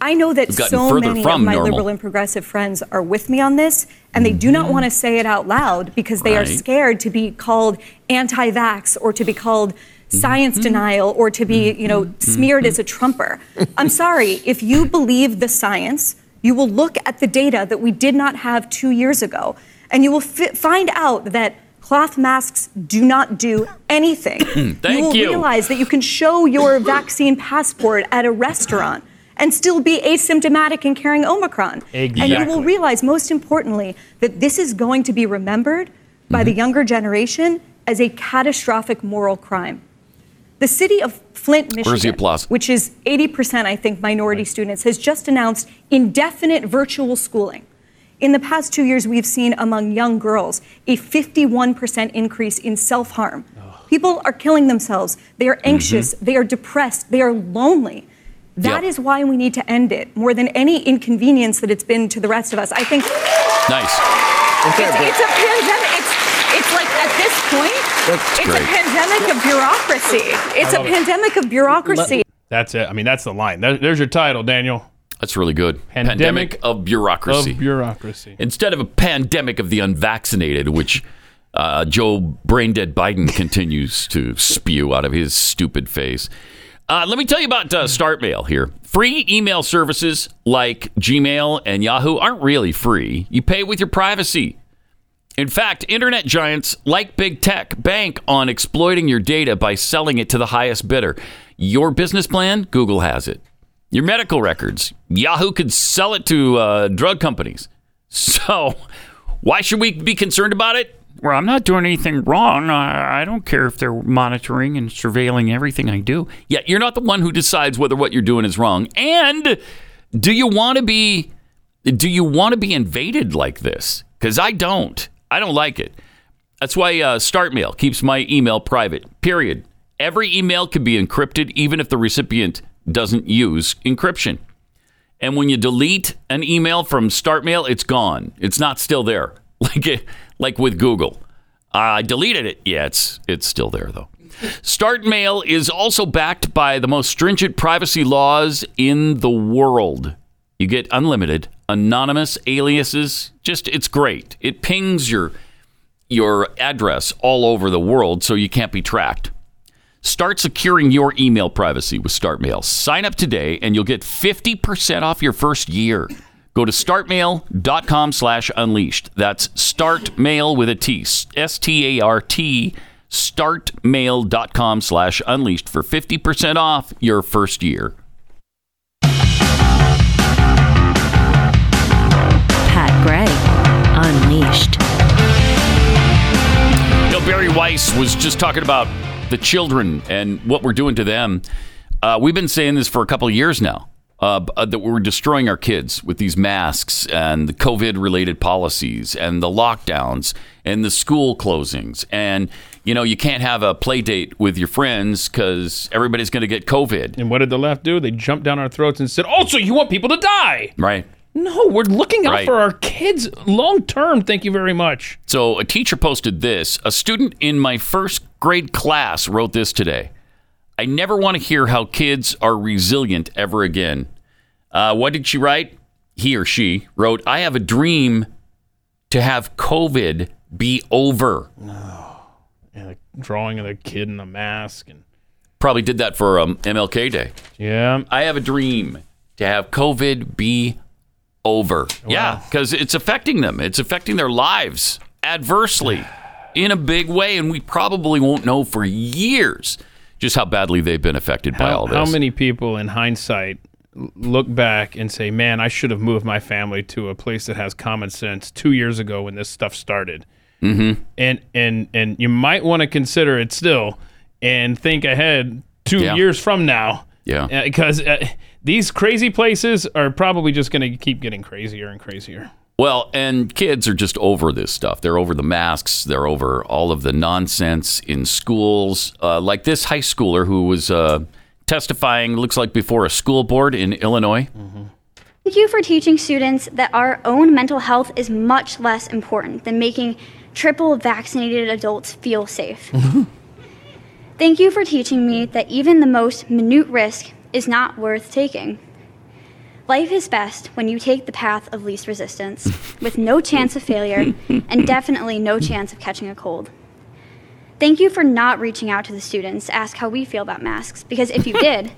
I know that so many of my normal. liberal and progressive friends are with me on this, and they do not want to say it out loud because they are Mm-hmm. Scared to be called anti-vax or to be called Mm-hmm. science denial or to be, you know, smeared as a trumper. (laughs) I'm sorry, if you believe the science, you will look at the data that we did not have 2 years ago and you will fi- find out that cloth masks do not do anything. (clears throat) Thank you will you. realize that you can show your (laughs) vaccine passport at a restaurant and still be asymptomatic and carrying Omicron. Exactly. And you will realize, most importantly, that this is going to be remembered by Mm-hmm. the younger generation as a catastrophic moral crime. The city of Flint, Michigan, Where's the applause? which is 80%, I think, minority students, has just announced indefinite virtual schooling. In the past two years, we've seen among young girls a 51% increase in self harm. Oh. People are killing themselves. They are anxious. Mm-hmm. They are depressed. They are lonely. That Yep. is why we need to end it more than any inconvenience that it's been to the rest of us. I think Nice. It's, it's a pandemic. It's, it's like at this point, That's it's great. a pandemic of bureaucracy. It's a love it. pandemic of bureaucracy. That's it. I mean, that's the line. There's your title, Daniel. That's really good. Pandemic of bureaucracy. Of bureaucracy. Instead of a pandemic of the unvaccinated, which uh, Joe Braindead Biden (laughs) continues to spew out of his stupid face. Uh, let me tell you about uh, StartMail here. Free email services like Gmail and Yahoo aren't really free. You pay with your privacy. In fact, internet giants like big tech bank on exploiting your data by selling it to the highest bidder. Your business plan, Google has it. Your medical records, Yahoo could sell it to uh, drug companies. So, why should we be concerned about it? Well, I'm not doing anything wrong. I, I don't care if they're monitoring and surveilling everything I do. Yet, you're not the one who decides whether what you're doing is wrong. And do you want to be do you want to be invaded like this? Because I don't. I don't like it. That's why uh, StartMail keeps my email private. Period. Every email can be encrypted, even if the recipient doesn't use encryption. And when you delete an email from StartMail, it's gone. It's not still there, (laughs) like like with Google. I deleted it. Yeah, it's it's still there though. StartMail is also backed by the most stringent privacy laws in the world. You get unlimited anonymous aliases. Just it's great. It pings your your address all over the world so you can't be tracked. Start securing your email privacy with StartMail. Sign up today and you'll get 50% off your first year. Go to startmail.com slash unleashed. That's startmail with a T. S-T-A-R-T. Startmail.com slash unleashed for 50% off your first year. Pat Gray, Unleashed. You know, Bari Weiss was just talking about the children and what we're doing to them. Uh, we've been saying this for a couple of years now uh, uh, that we're destroying our kids with these masks and the COVID related policies and the lockdowns and the school closings. And, you know, you can't have a play date with your friends because everybody's going to get COVID. And what did the left do? They jumped down our throats and said, "Also, you want people to die?" Right. No, we're looking out Right. for our kids long term. Thank you very much. So a teacher posted this. A student in my first grade class wrote this today. I never want to hear how kids are resilient ever again. Uh, what did she write? He or she wrote, I have a dream to have COVID be over. And a drawing of the kid in a mask, and Probably did that for um, MLK Day. yeah, I have a dream to have COVID be over. Yeah, because it's affecting them. It's affecting their lives adversely in a big way, and we probably won't know for years just how badly they've been affected by all this. how many people in hindsight look back and say, "Man, I should have moved my family to a place that has common sense two years ago when this stuff started." Mm-hmm. And and and you might want to consider it still, and think ahead two Yeah. years from now. Yeah. because uh, these crazy places are probably just going to keep getting crazier and crazier. Well, and kids are just over this stuff. They're over the masks. They're over all of the nonsense in schools. Uh, like this high schooler who was uh, testifying, looks like before a school board in Illinois. Thank you for teaching students that our own mental health is much less important than making triple vaccinated adults feel safe. (laughs) Thank you for teaching me that even the most minute risk is not worth taking. Life is best when you take the path of least resistance, (laughs) with no chance of failure and (laughs) definitely no chance of catching a cold. Thank you for not reaching out to the students to ask how we feel about masks, because if you (laughs) did,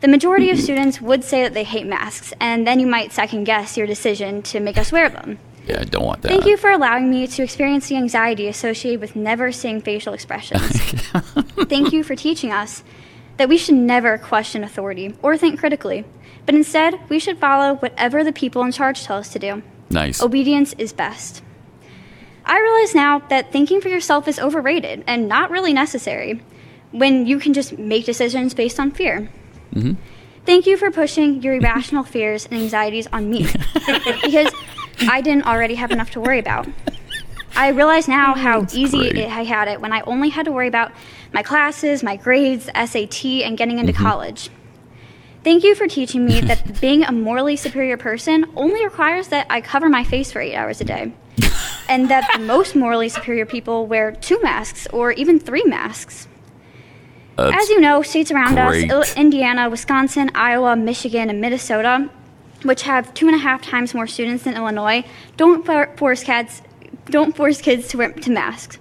the majority of students would say that they hate masks, and then you might second guess your decision to make us wear them. Yeah, I don't want that. Thank you for allowing me to experience the anxiety associated with never seeing facial expressions. Thank you for teaching us that we should never question authority or think critically, but instead we should follow whatever the people in charge tell us to do. Nice. Obedience is best. I realize now that thinking for yourself is overrated and not really necessary. when you can just make decisions based on fear. Mm-hmm. Thank you for pushing your irrational (laughs) fears and anxieties on me (laughs) because I didn't already have enough to worry about. I realize now how easy great. it, I had it when I only had to worry about my classes, my grades, SAT, and getting into mm-hmm. college. Thank you for teaching me that (laughs) being a morally superior person only requires that I cover my face for eight hours a day. and that the (laughs) most morally superior people wear two masks or even three masks. As you know, states around great. us Indiana, Wisconsin, Iowa, Michigan, and Minnesota, which have two and a half times more students than Illinois, don't force kids, don't force kids to wear to masks.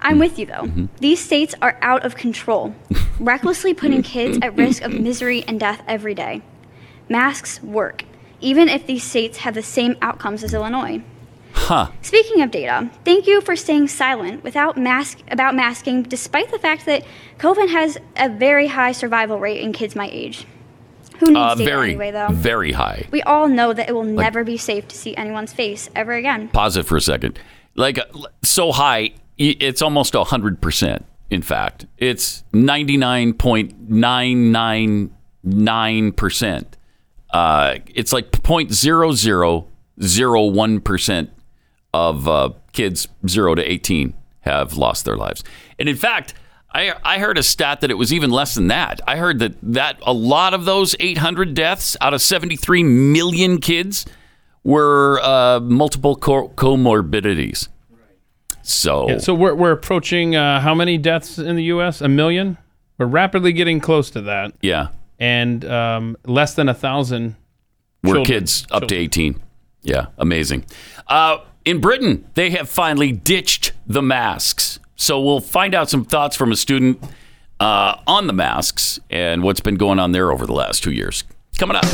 I'm with you though. These states are out of control, (laughs) recklessly putting kids at risk of misery and death every day. Masks work, even if these states have the same outcomes as Illinois. Huh. Speaking of data, thank you for staying silent without mask about masking, despite the fact that COVID has a very high survival rate in kids my age. Who needs Uh, data very, anyway, though? very high. We all know that it will never be safe to see anyone's face ever again. Pause it for a second. Like so high, it's almost hundred percent. In fact, it's ninety nine point nine nine nine percent. Uh, it's like point zero zero zero one percent of uh, kids zero to eighteen have lost their lives. And in fact, I I heard a stat that it was even less than that. I heard that that a lot of those eight hundred deaths out of seventy three million kids were uh, multiple co- comorbidities. So, Yeah, so we're, we're approaching uh, how many deaths in the U.S.? A million. We're rapidly getting close to that, yeah, and um, less than a thousand. we're children. kids up to 18. Yeah, amazing. Uh, in Britain, they have finally ditched the masks. So we'll find out some thoughts from a student uh, on the masks and what's been going on there over the last two years. Coming up.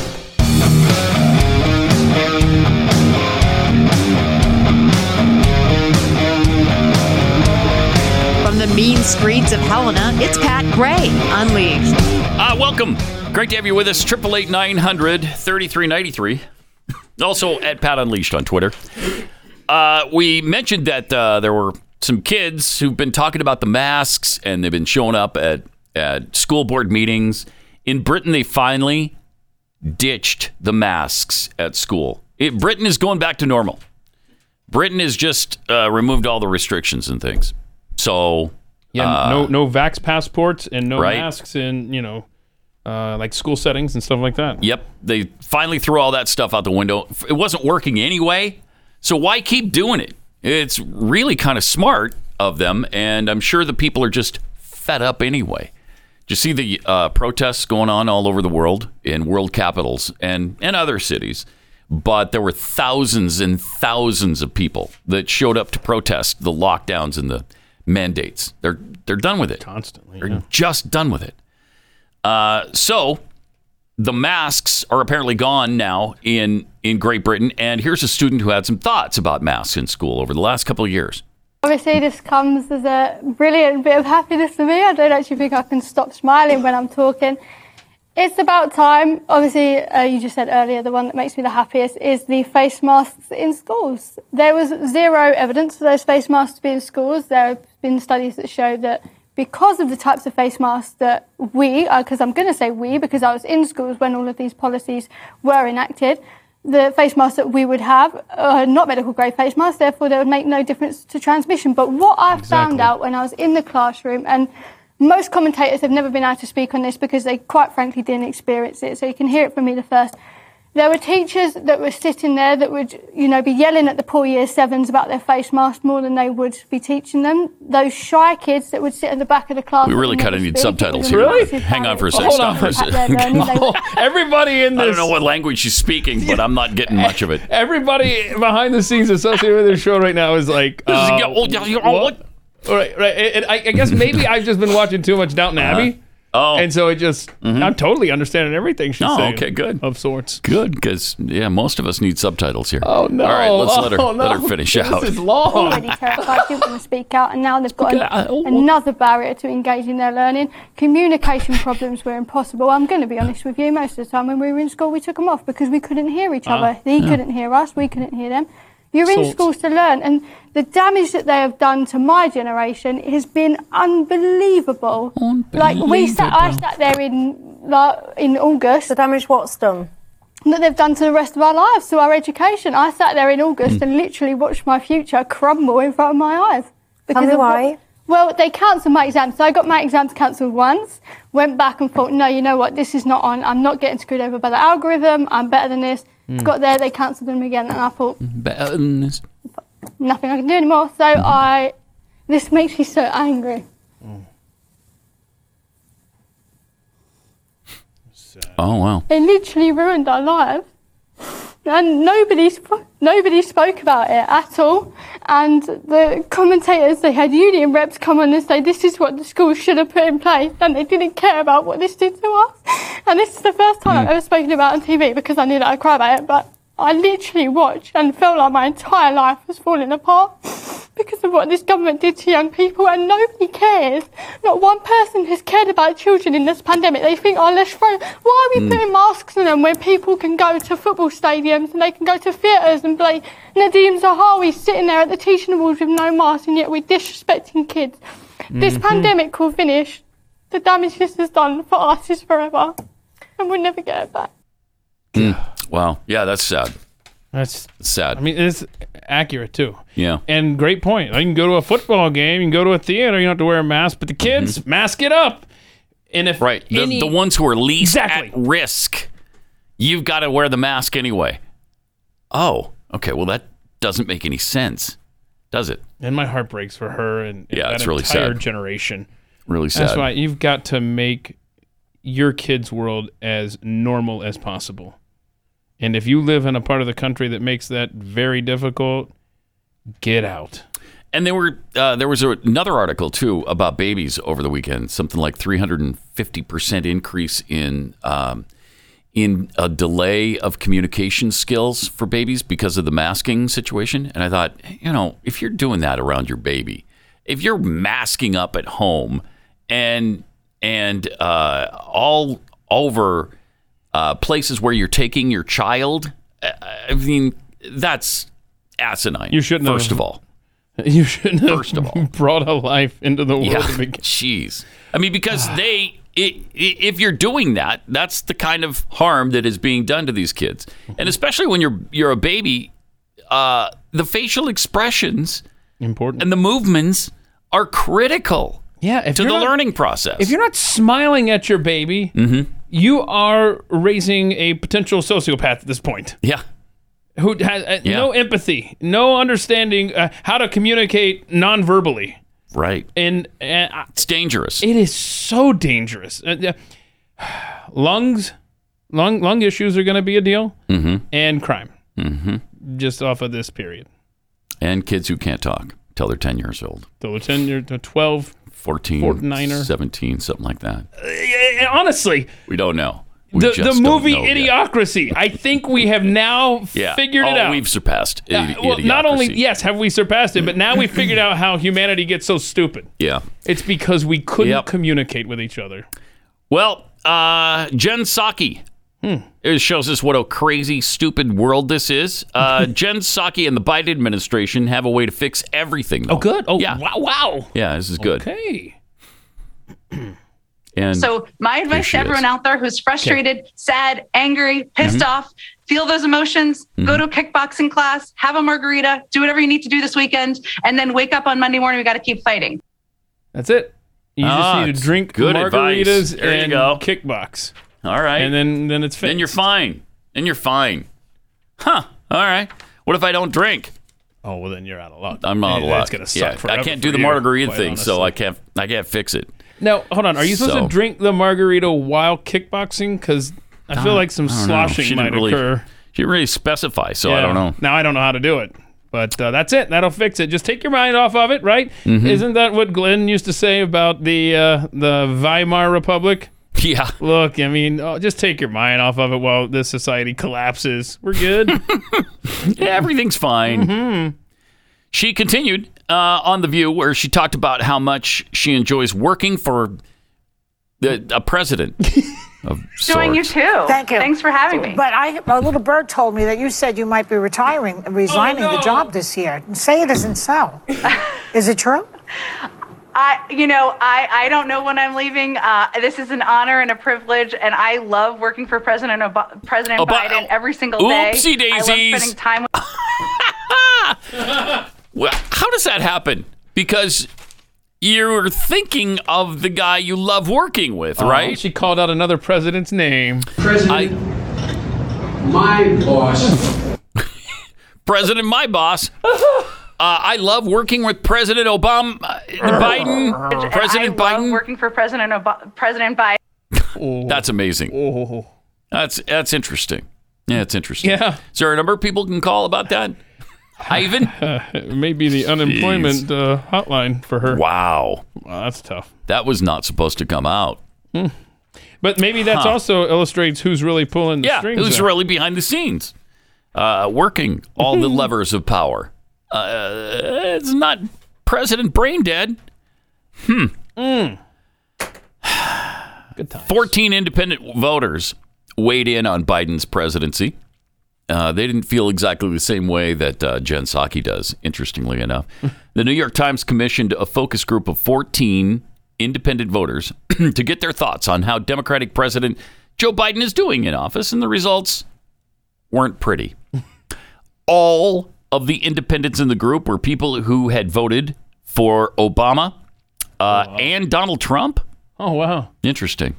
Mean streets of Helena, it's Pat Gray Unleashed. Uh, welcome. Great to have you with us. 888 900 3393. (laughs) Also at Pat Unleashed on Twitter. Uh, we mentioned that uh, there were some kids who've been talking about the masks and they've been showing up at, at school board meetings. In Britain, they finally ditched the masks at school. It, Britain is going back to normal. Britain has just uh, removed all the restrictions and things. So, Yeah, no no vax passports and no right. masks in you know, uh, like school settings and stuff like that. Yep, they finally threw all that stuff out the window. It wasn't working anyway, so why keep doing it? It's really kind of smart of them, and I'm sure the people are just fed up anyway. Do you see the uh, protests going on all over the world in world capitals and, and other cities? But there were thousands and thousands of people that showed up to protest the lockdowns and the mandates. They're they're done with it. Constantly, They're yeah. just done with it. Uh, so the masks are apparently gone now in in Great Britain. And here's a student who had some thoughts about masks in school over the last couple of years. Obviously, this comes as a brilliant bit of happiness for me. I don't actually think I can stop smiling when I'm talking. It's about time. Obviously, uh, you just said earlier, the one that makes me the happiest is the face masks in schools. There was zero evidence for those face masks to be in schools. There have been studies that show that because of the types of face masks that we, uh, because I'm going to say we, because I was in schools when all of these policies were enacted, the face masks that we would have are not medical grade face masks, therefore they would make no difference to transmission. But what I found out when I was in the classroom, and most commentators have never been able to speak on this because they quite frankly didn't experience it, so you can hear it from me the first. There were teachers that were sitting there that would, you know, be yelling at the poor year sevens about their face masks more than they would be teaching them. Those shy kids that would sit at the back of the class. We really and kind of need subtitles here. a massive Hang on for a second. Hold on for a second. Everybody in this. I don't know what language she's speaking, but I'm not getting (laughs) much of it. everybody behind the scenes associated with this show right now is like, uh, what? Right, right. And I, I guess maybe I've just been watching too much Downton Abbey, Oh, and so it just mm-hmm. I'm totally understanding everything she's Oh, saying. okay, good. of sorts. good because yeah, most of us need subtitles here. Oh no! All right, let's let her Oh, let her finish (laughs) this out. is long. already terrified, didn't want to speak out, and now they've got an- another barrier to engaging their learning. Communication problems were impossible. I'm going to be honest with you, most of the time when we were in school, we took them off because we couldn't hear each other. He couldn't hear us, we couldn't hear them. You're in Salt. schools to learn, and the damage that they have done to my generation has been unbelievable. unbelievable. Like we sat, I sat there in like in August. The damage what's done? That they've done to the rest of our lives, to our education. I sat there in August and literally watched my future crumble in front of my eyes. Tell me of what- why. well, they cancelled my exams. So I got my exams cancelled once, went back and thought, no, you know what, this is not on. I'm not getting screwed over by the algorithm. I'm better than this. Mm. Got there, they cancelled them again, and I thought, Better than this. Nothing I can do anymore. So I, this makes me so angry. Mm. Oh wow. It literally ruined our lives. And nobody, sp- nobody spoke about it at all. And the commentators, they had union reps come on and say, this is what the school should have put in place. And they didn't care about what this did to us. And this is the first time mm. I've ever spoken about it on TV because I knew that I'd cry about it. But I literally watched and felt like my entire life was falling apart (laughs) because of what this government did to young people and nobody cares. Not one person has cared about children in this pandemic. They think, oh, let's throw, why are we Mm. putting masks on them when people can go to football stadiums and they can go to theatres and play Nadim Zahawi sitting there at the teaching awards with no mask and yet we're disrespecting kids. This Mm-hmm. Mhm. pandemic will finish. The damage this has done for us is forever and we'll never get it back. Mm. Wow. Yeah, that's sad. That's sad. I mean, it's accurate too. Yeah. And great point. I can go to a football game, you can go to a theater, you don't have to wear a mask, but the kids mask it up. And if Mm-hmm. Right. The, any- the ones who are least Exactly. at risk, you've got to wear the mask anyway. Oh, okay. Well, that doesn't make any sense, does it? and my heart breaks for her and, and Yeah, that it's really entire sad. generation. Really sad. That's why you've got to make your kids' world as normal as possible. And if you live in a part of the country that makes that very difficult, get out. And there were uh, there was another article too about babies over the weekend. Something like 350 percent increase in um, in a delay of communication skills for babies because of the masking situation. And I thought, you know, if you're doing that around your baby, if you're masking up at home and and uh, all over uh, places where you're taking your child, uh, I mean, that's asinine. You shouldn't First have- of all. (laughs) You shouldn't have First of all. (laughs) brought a life into the world. Yeah, (laughs) jeez. I mean, because (sighs) they, i- i- if you're doing that, that's the kind of harm that is being done to these kids, and especially when you're you're a baby, uh, the facial expressions important and the movements are critical. Yeah, to the not- learning process. If you're not smiling at your baby, Mm-hmm. You are raising a potential sociopath at this point. Yeah. Who has uh, Yeah. no empathy, no understanding uh, how to communicate non-verbally. right, And, and I- it's dangerous. it is so dangerous. Uh, (sighs) lungs, lung lung issues are going to be a deal, Mm-hmm. and crime Mm-hmm. just off of this period. And kids who can't talk till they're 10 years old, So the ten year, to twelve. 14, Fortniner. 17, something like that. Uh, honestly, We don't know. We the, the movie. Idiocracy. I think we have now (laughs) Yeah. figured it oh, out. We've surpassed Uh, idi- well, not only yes, have we surpassed it, but now we figured out how humanity gets so stupid. Yeah. It's because we couldn't Yep. communicate with each other. Well, uh, Jen Psaki Hmm. it shows us what a crazy, stupid world this is. Uh, (laughs) Jen Psaki and the Biden administration have a way to fix everything. Though. Oh, good. Oh, yeah. wow, wow. Yeah, this is good. Okay. (clears throat) And So my advice to everyone is. out there who's frustrated, sad, angry, pissed Mhm. off, feel those emotions, go to a kickboxing class, have a margarita, do whatever you need to do this weekend, and then wake up on Monday morning. We got to keep fighting. That's it. You Ah, just need to drink good advice. margaritas There you and go. kickbox. All right. And then then it's fixed. then you're fine. Then you're fine. Huh. All right. What if I don't drink? Oh well, then you're out of luck. I'm out of That's luck. gonna suck yeah, I can't do the you, margarita thing, so. I can't. I can't fix it. Now, hold on. Are you supposed So- to drink the margarita while kickboxing? Because I feel like some I don't know. sloshing might really- occur. She didn't really specify, so I don't know. Now I don't know how to do it. But uh, that's it. That'll fix it. Just take your mind off of it, right? Mhm. Isn't that what Glenn used to say about the uh, the Weimar Republic? (laughs) Yeah. Look, I mean, oh, just take your mind off of it while this society collapses. We're good. (laughs) Yeah, everything's fine. Mm-hmm. She continued uh, on The View, where she talked about how much she enjoys working for the, a president (laughs) of Enjoying you too. Thank you. Thanks for having me. But I, a little bird told me that you said you might be retiring, resigning the job this year. Say it isn't so. Is it true? I, you know, I, I don't know when I'm leaving. Uh, this is an honor and a privilege, and I love working for President Ob- President Oba- Biden every single day. Oopsie I love daisies. spending time with. (laughs) Well, how does that happen? Because you're thinking of the guy you love working with, Oh, right? She called out another president's name. President, my boss. (laughs) President, my boss. (laughs) Uh, I love working with President Obama, uh, Biden, President (laughs) I love Biden. working for President Ob- President Biden. That's amazing. That's that's interesting. Yeah, it's interesting. Yeah. Is there a number of people can call about that? Ivan? (laughs) Maybe may be the unemployment uh, hotline for her. Wow. Wow, that's tough. That was not supposed to come out. But maybe that's Huh. also illustrates who's really pulling the Yeah, strings. who's there. really behind the scenes, uh, working all the (laughs) levers of power. Uh, it's not President Brain Dead. Hmm. (sighs) Good time. 14 independent voters weighed in on Biden's presidency. Uh, they didn't feel exactly the same way that uh, Jen Psaki does, interestingly enough. (laughs) the New York Times commissioned a focus group of 14 independent voters (clears throat) to get their thoughts on how Democratic President Joe Biden is doing in office, and the results weren't pretty. (laughs) All of the independents in the group were people who had voted for Obama uh, and Donald Trump. Oh wow. Interesting.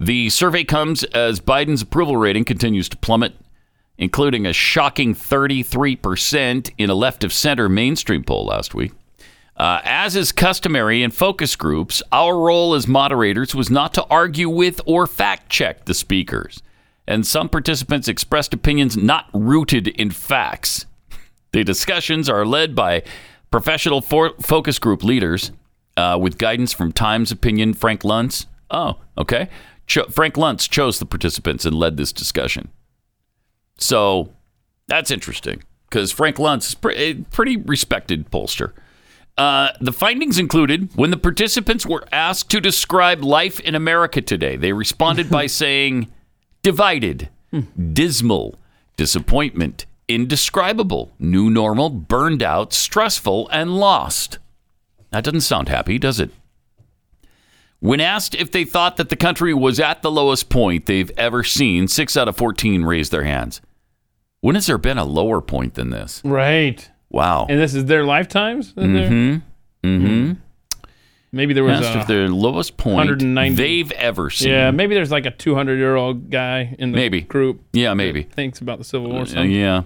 The survey comes as Biden's approval rating continues to plummet, including a shocking 33% in a left of center mainstream poll last week. Uh, as is customary in focus groups, our role as moderators was not to argue with or fact check the speakers. And some participants expressed opinions not rooted in facts. The discussions are led by professional for- focus group leaders uh, with guidance from Times opinion Frank Luntz. Oh, okay. Cho- Frank Luntz chose the participants and led this discussion. So that's interesting because Frank Luntz is pre- a pretty respected pollster. Uh, the findings included when the participants were asked to describe life in America today, they responded by (laughs) saying divided, dismal, disappointment, indescribable, new normal, burned out, stressful, and lost. That doesn't sound happy, does it? When asked if they thought that the country was at the lowest point they've ever seen, six out of 14 raised their hands. When has there been a lower point than this? Right. Wow. And this is their lifetimes. Mm-hmm. Mm-hmm. Maybe there was Asked a if their lowest point 190 they've ever seen. Yeah, maybe there's like a 200 year old guy in the Maybe. group. Yeah, maybe. thinks about the Civil War. or Uh, yeah.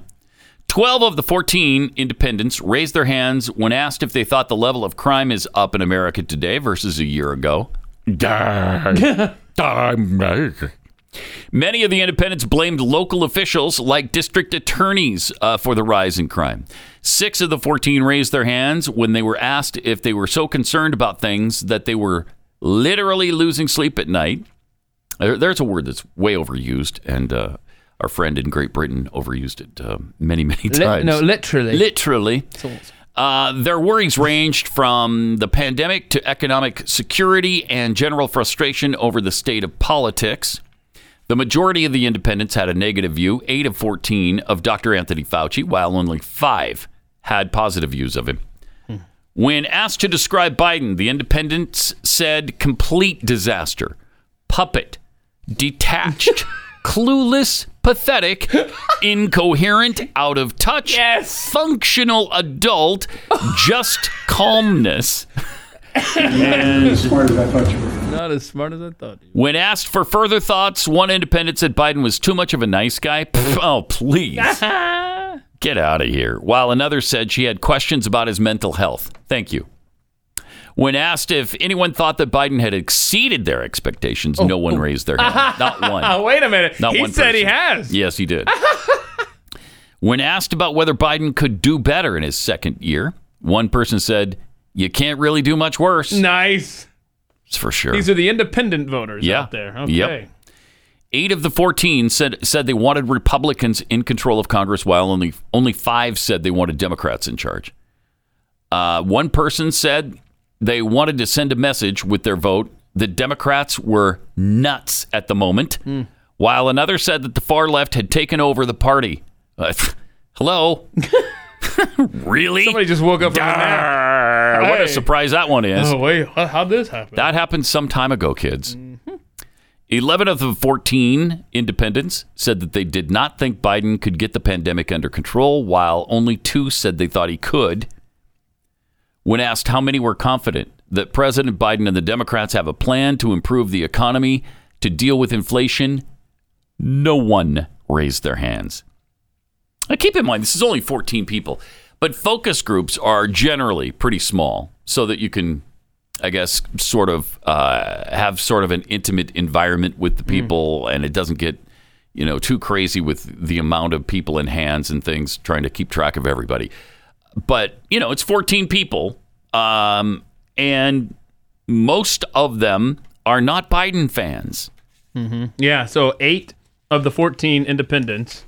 12 of the 14 independents raised their hands when asked if they thought the level of crime is up in America today versus a year ago. (laughs) Many of the independents blamed local officials like district attorneys uh, for the rise in crime. Six of the 14 raised their hands when they were asked if they were so concerned about things that they were literally losing sleep at night. There's a word that's way overused, and uh, our friend in Great Britain overused it uh, many, many times. no, literally. Literally. Uh, their worries ranged from the pandemic to economic security and general frustration over the state of politics. The majority of the independents had a negative view, 8 of 14, of Dr. Anthony Fauci, while only 5 had positive views of him. When asked to describe Biden, the independents said complete disaster, puppet, detached, (laughs) clueless, pathetic, (laughs) incoherent, out of touch, functional adult, just calmness. Not as smart as I thought you were. Not as smart as I thought. When asked for further thoughts, one independent said Biden was too much of a nice guy. Pff, oh, please. (laughs) Get out of here. While another said she had questions about his mental health. Thank you. When asked if anyone thought that Biden had exceeded their expectations, no one raised their hand. (laughs) Not one. Wait a minute. Not he one said he has. Yes, he did. (laughs) when asked about whether Biden could do better in his second year, one person said, You can't really do much worse. Nice. It's for sure. These are the independent voters Yeah. out there. Okay. Yep. Eight of the 14 said said they wanted Republicans in control of Congress, while only only five said they wanted Democrats in charge. Uh, one person said they wanted to send a message with their vote the Democrats were nuts at the moment, while another said that the far left had taken over the party. Uh, (laughs) hello? (laughs) really? Somebody just woke up from a nap. Arr, What a surprise that one is. Oh wait, how- how'd this happen? That happened some time ago, kids. 11 of the 14 independents said that they did not think Biden could get the pandemic under control, while only two said they thought he could. When asked how many were confident that President Biden and the Democrats have a plan to improve the economy to deal with inflation, no one raised their hands. Now, keep in mind, this is only 14 people, but focus groups are generally pretty small so that you can, I guess, sort of uh, have sort of an intimate environment with the people and it doesn't get, you know, too crazy with the amount of people in hands and things trying to keep track of everybody. But, you know, it's 14 people um, and most of them are not Biden fans. hmm Yeah, so eight of the 14 independents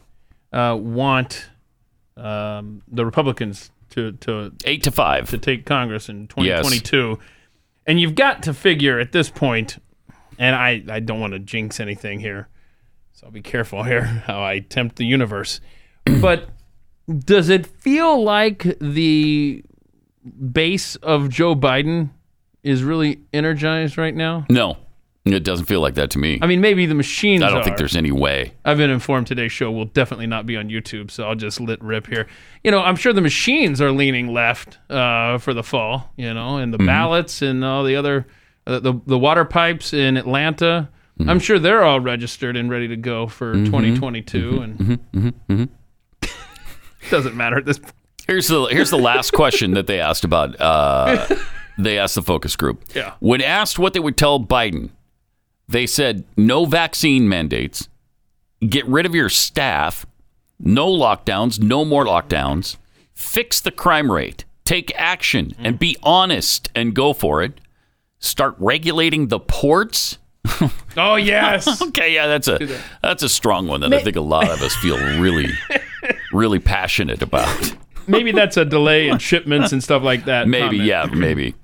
uh, want um, the Republicans to, to eight to five to take Congress in 2022. And you've got to figure at this point, and I, I don't want to jinx anything here, so I'll be careful here (laughs) how I tempt the universe. but does it feel like the base of Joe Biden is really energized right now? No, it doesn't feel like that to me. I mean, maybe the machines. I don't think there's any way. I've been informed today's show will definitely not be on YouTube, so I'll just lit rip here. You know, I'm sure the machines are leaning left uh, for the fall. You know, and the Mhm. ballots and all the other uh, the the water pipes in Atlanta. Mm-hmm. I'm sure they're all registered and ready to go for Mhm. 2022, and Mhm, mhm, mhm. (laughs) doesn't matter at this point. Here's the here's the last question that they asked about. Uh, (laughs) they asked the focus group. Yeah. When asked what they would tell Biden, they said no vaccine mandates, get rid of your staff, no lockdowns, no more lockdowns, fix the crime rate, take action, and be honest and go for it. Start regulating the ports. Oh yes. (laughs) okay, yeah, that's a that's a strong one that I think a lot of us feel really, really passionate about. Maybe that's a delay in shipments and stuff like that. Maybe, comment. yeah, maybe.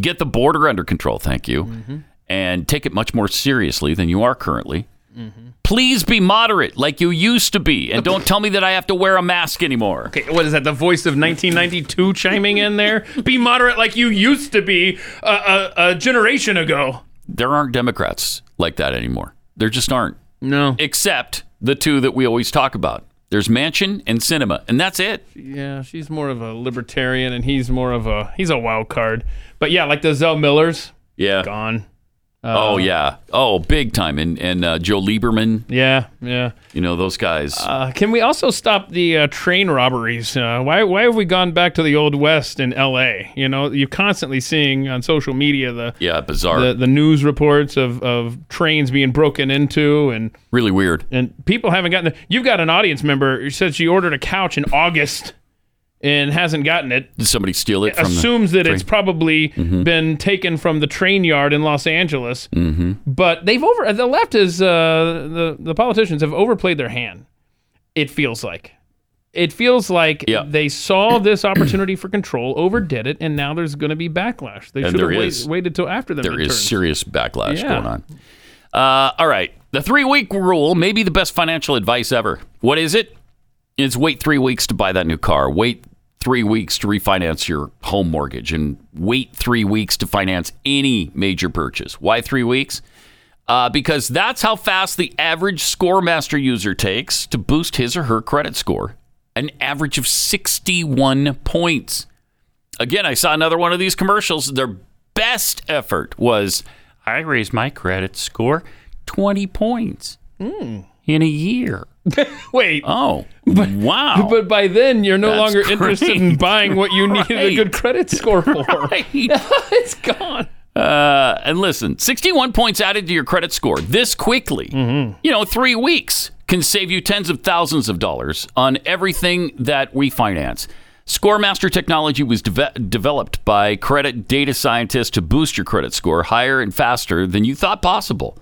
Get the border under control, thank you, Mm-hmm. and take it much more seriously than you are currently. Mm-hmm. Please be moderate like you used to be, and don't tell me that I have to wear a mask anymore. Okay, what is that? The voice of 1992 chiming in there? Be moderate like you used to be a, a, a generation ago. There aren't Democrats like that anymore. There just aren't. No. Except the two that we always talk about. There's Manchin and Sinema, and that's it. Yeah, she's more of a libertarian, and he's more of a he's a wild card. But yeah, like the Zell Millers, Yeah. gone. Oh yeah. Oh, big time. And and uh, Joe Lieberman. Yeah, yeah. You know those guys. Uh, can we also stop the uh, train robberies? Uh, why why have we gone back to the old west in L.A.? You know, you're constantly seeing on social media the yeah, bizarre. the, the news reports of, of trains being broken into and really weird. and people haven't gotten. You've got an audience member who said she ordered a couch in August and hasn't gotten it. Did somebody steal it Assumes that it's train? probably Mhm. been taken from the train yard in Los Angeles. Mm-hmm. But they've over the left is uh, the the politicians have overplayed their hand. It feels like. It feels like they saw (clears throat) this opportunity for control, overdid it, and now there's going to be backlash. They And should have wait, waited till after the There midterms. is serious backlash Yeah. going on. Uh, all right. The three week rule may be the best financial advice ever. What is it? It's wait three weeks to buy that new car. Wait three weeks to refinance your home mortgage and wait three weeks to finance any major purchase. Why three weeks? Uh, because that's how fast the average Scoremaster user takes to boost his or her credit score. An average of 61 points. Again, I saw another one of these commercials. Their best effort was I raised my credit score 20 points Hmm. In a year. (laughs) Wait. Oh, wow. But by then, you're no That's longer interested in buying what you (laughs) need a good credit score for. (laughs) Right. it's gone. Uh, and listen, 61 points added to your credit score this quickly, you know, three weeks can save you tens of thousands of dollars on everything that we finance. Scoremaster technology was deve- developed by credit data scientists to boost your credit score higher and faster than you thought possible.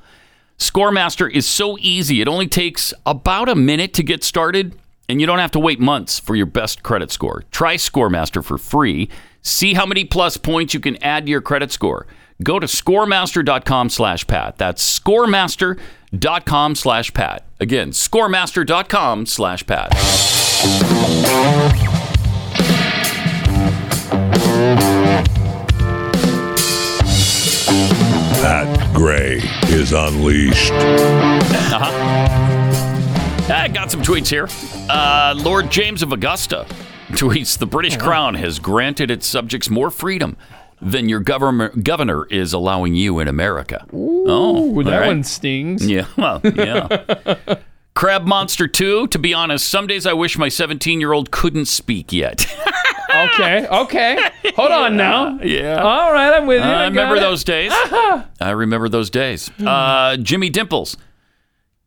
Scoremaster is so easy, it only takes about a minute to get started. And you don't have to wait months for your best credit score. Try Scoremaster for free. See how many plus points you can add to your credit score. Go to scoremaster.com slash Pat. That's scoremaster.com slash Pat. Again, scoremaster.com slash Pat. Gray is unleashed. Uh-huh. I got some tweets here. Uh, Lord James of Augusta tweets The British Crown has granted its subjects more freedom than your governor, governor is allowing you in America. oh, that all right. one stings. Yeah, well, yeah. Crab Monster 2, to be honest, some days I wish my 17 year old couldn't speak yet. (laughs) okay, okay. Hold on (laughs) now. Yeah. All right, I'm with you. I I remember those days. (laughs) I remember those days. Uh, Jimmy Dimples.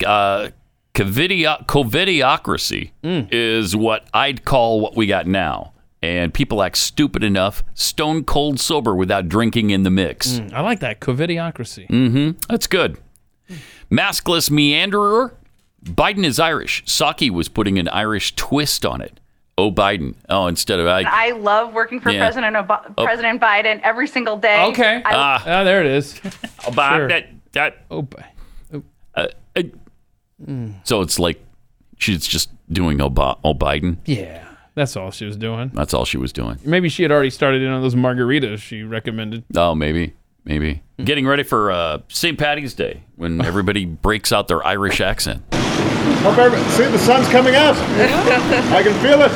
Uh, covidio- covidiocracy is what I'd call what we got now. And people act stupid enough, stone cold sober without drinking in the mix. Mm, I like that covidiocracy. Mm-hmm. That's good. Maskless meanderer. Biden is Irish. Psaki was putting an Irish twist on it. Oh, Biden. Oh, instead of I. I love working for Yeah. President Ob- Oh. President Biden every single day. Okay. I, Ah. Ah, there it is. Oh, Bi- Sure. that, that, Oh, boy. uh, uh, So it's like she's just doing oh, Bi- oh Biden. Yeah, that's all she was doing. That's all she was doing. Maybe she had already started in on those margaritas she recommended. Oh, maybe, maybe. Getting ready for uh, St. Patty's Day when (laughs) everybody breaks out their Irish accent. Hope every- see the sun's coming out. (laughs) I can feel it.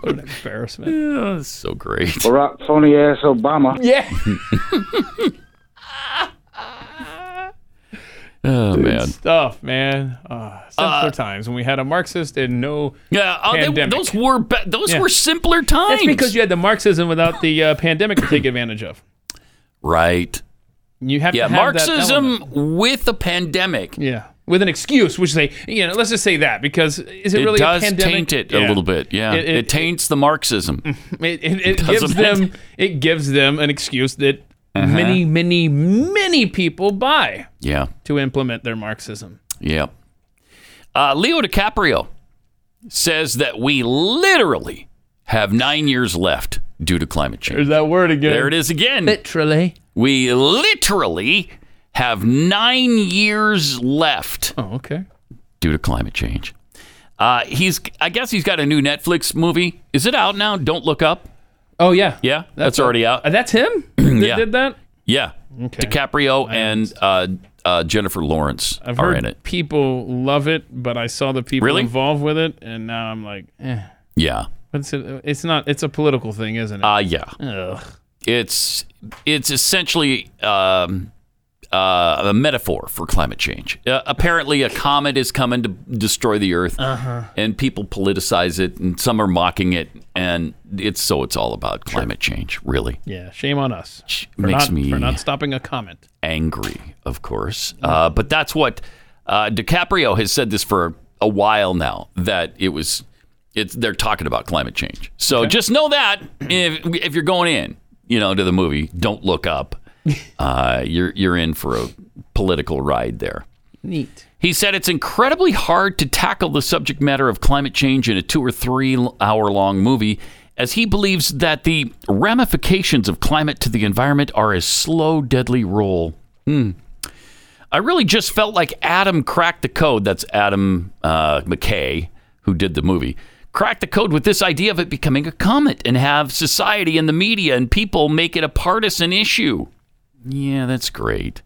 What an embarrassment. Yeah, that's so great. Barack phony ass Obama. Yeah. (laughs) (laughs) Oh Good man. stuff, man. Uh, simpler times when we had a Marxist and no Yeah, oh, they- those were be- those Yeah. were simpler times. That's because you had the Marxism without the uh, pandemic to take advantage of. right. You have Yeah, to have that. Marxism with a pandemic. Yeah, with an excuse, which say, you know, let's just say that because is it, It really does a pandemic? taint it Yeah. a little bit. Yeah, It- it, it- taints the Marxism. (laughs) It, it, it Doesn't gives them it gives them an excuse that Uh-huh. many, many, many people buy Yeah, to implement their Marxism. yeah. Uh, Leo DiCaprio says that we literally have nine years left due to climate change. There's that word again. There it is again. Literally. We literally have nine years left. Oh, okay. Due to climate change. Uh, he's, I guess he's got a new Netflix movie. Is it out now? Don't Look Up. Oh yeah, Yeah, that's, already out. Uh, that's him. (clears throat) that Yeah. did that. Yeah. Okay. DiCaprio and uh, uh, Jennifer Lawrence I've are in it. people love it, but I saw the people Really? involved with it, and now I'm like, eh. Yeah. It's a, it's not. It's a political thing, isn't it? Uh, yeah. Ugh. It's it's essentially um, uh, a metaphor for climate change. Uh, apparently, a comet is coming to destroy the Earth, Uh-huh. and people politicize it, and some are mocking it, and it's so it's all about climate change. Really Yeah, shame on us for makes not, me for not stopping a comment. angry, of course. Uh, but that's what uh, DiCaprio has said this for a while now that it was. It's they're talking about climate change. So just know that if if you're going in, you know, to the movie, don't look up. Uh, you're you're in for a political ride there. Neat. He said it's incredibly hard to tackle the subject matter of climate change in a two or three hour long movie, as he believes that the ramifications of climate to the environment are a slow, deadly roll. Hmm. I really just felt like Adam cracked the code. That's Adam uh, McKay, who did the movie. Cracked the code with this idea of it becoming a comet and have society and the media and people make it a partisan issue. Yeah, that's great.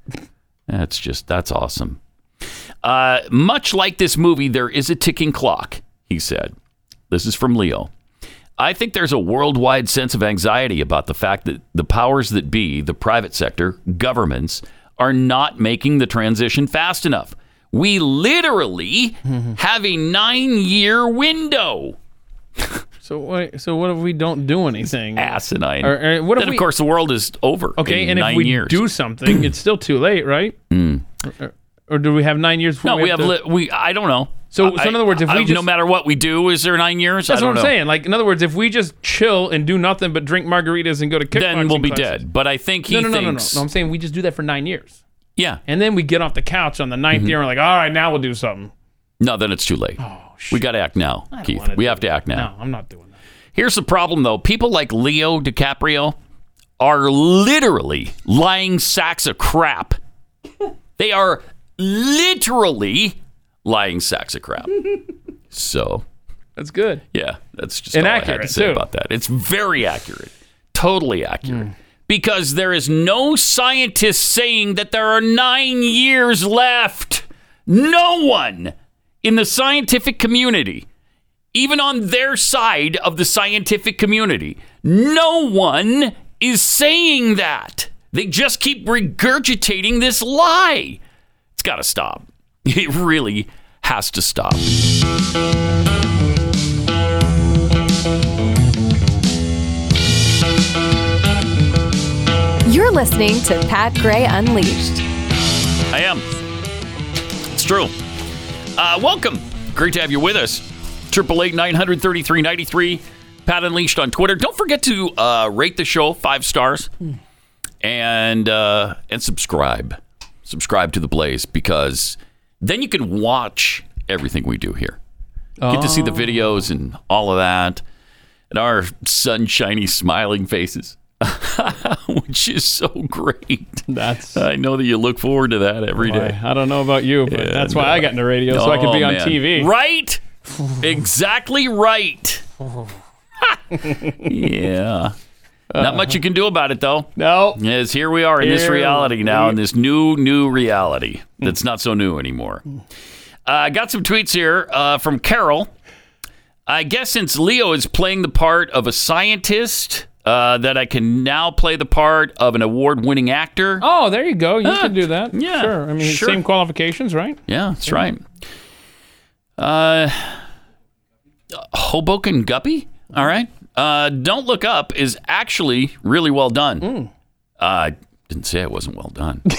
That's just, that's awesome. Uh, much like this movie, there is a ticking clock, he said. This is from Leo. I think there's a worldwide sense of anxiety about the fact that the powers that be, the private sector, governments, are not making the transition fast enough. We literally have a nine year window. (laughs) So wait, so what if we don't do anything? Asinine. Or, or what if then, we, of course, the world is over. Okay, and if we years. do something, it's still too late, right? (clears throat) Mm. Or, or do we have nine years? No, we have, to- li- we. I don't know. So- so in other words, if I- we no just- matter what we do, is there nine years? That's I what I'm know. saying. Like, in other words, if we just chill and do nothing but drink margaritas and go to kickboxing Then we'll be classes- dead. But I think he no, no, no, no, no, thinks. no. I'm saying we just do that for nine years, Yeah. and then we get off the couch on the 9th Mhm. year and we're like, all right, now we'll do something. No, then it's too late. Oh. We got to act now, Keith. We do have to act now. No, I'm not doing that. Here's the problem, though. People like Leo DiCaprio are literally lying sacks of crap. (laughs) they are literally lying sacks of crap. (laughs) so, That's good. yeah, that's just all I had to Inaccurate, say too. about that. It's very accurate, totally accurate. Hmm. Because there is no scientist saying that there are nine years left. No one in the scientific community, even on their side of the scientific community, no one is saying that. They just keep regurgitating this lie. It's got to stop. (laughs) It really has to stop. You're listening to Pat Gray Unleashed. I am. It's true. Uh, welcome. Great to have you with us. Triple eight nine hundred thirty three ninety three. Pat Unleashed on Twitter. Don't forget to uh, rate the show five stars and uh, and subscribe. Subscribe to the Blaze because then you can watch everything we do here. Get to see the Oh. videos and all of that, and our sunshiny, smiling faces, (laughs) (laughs) which is so great. That's. I know that you look forward to that every Boy, day. I don't know about you, but that's why I got into radio, so I could Oh, be on. TV. Right? exactly right. (laughs) yeah. Not much you can do about it, though. No. Yes, here we are in this reality now, we- in this new, new reality that's not so new anymore. Uh, I got some tweets here uh, from Carol. I guess since Leo is playing the part of a scientist, uh, that I can now play the part of an award-winning actor. Oh, there you go. You Ah, can do that. yeah, Sure. I mean, sure. same qualifications, right? Yeah, that's right. Uh, Hoboken Guppy. All right. Uh, Don't Look Up is actually really well done. Hmm. Uh, I didn't say it wasn't well done. (laughs)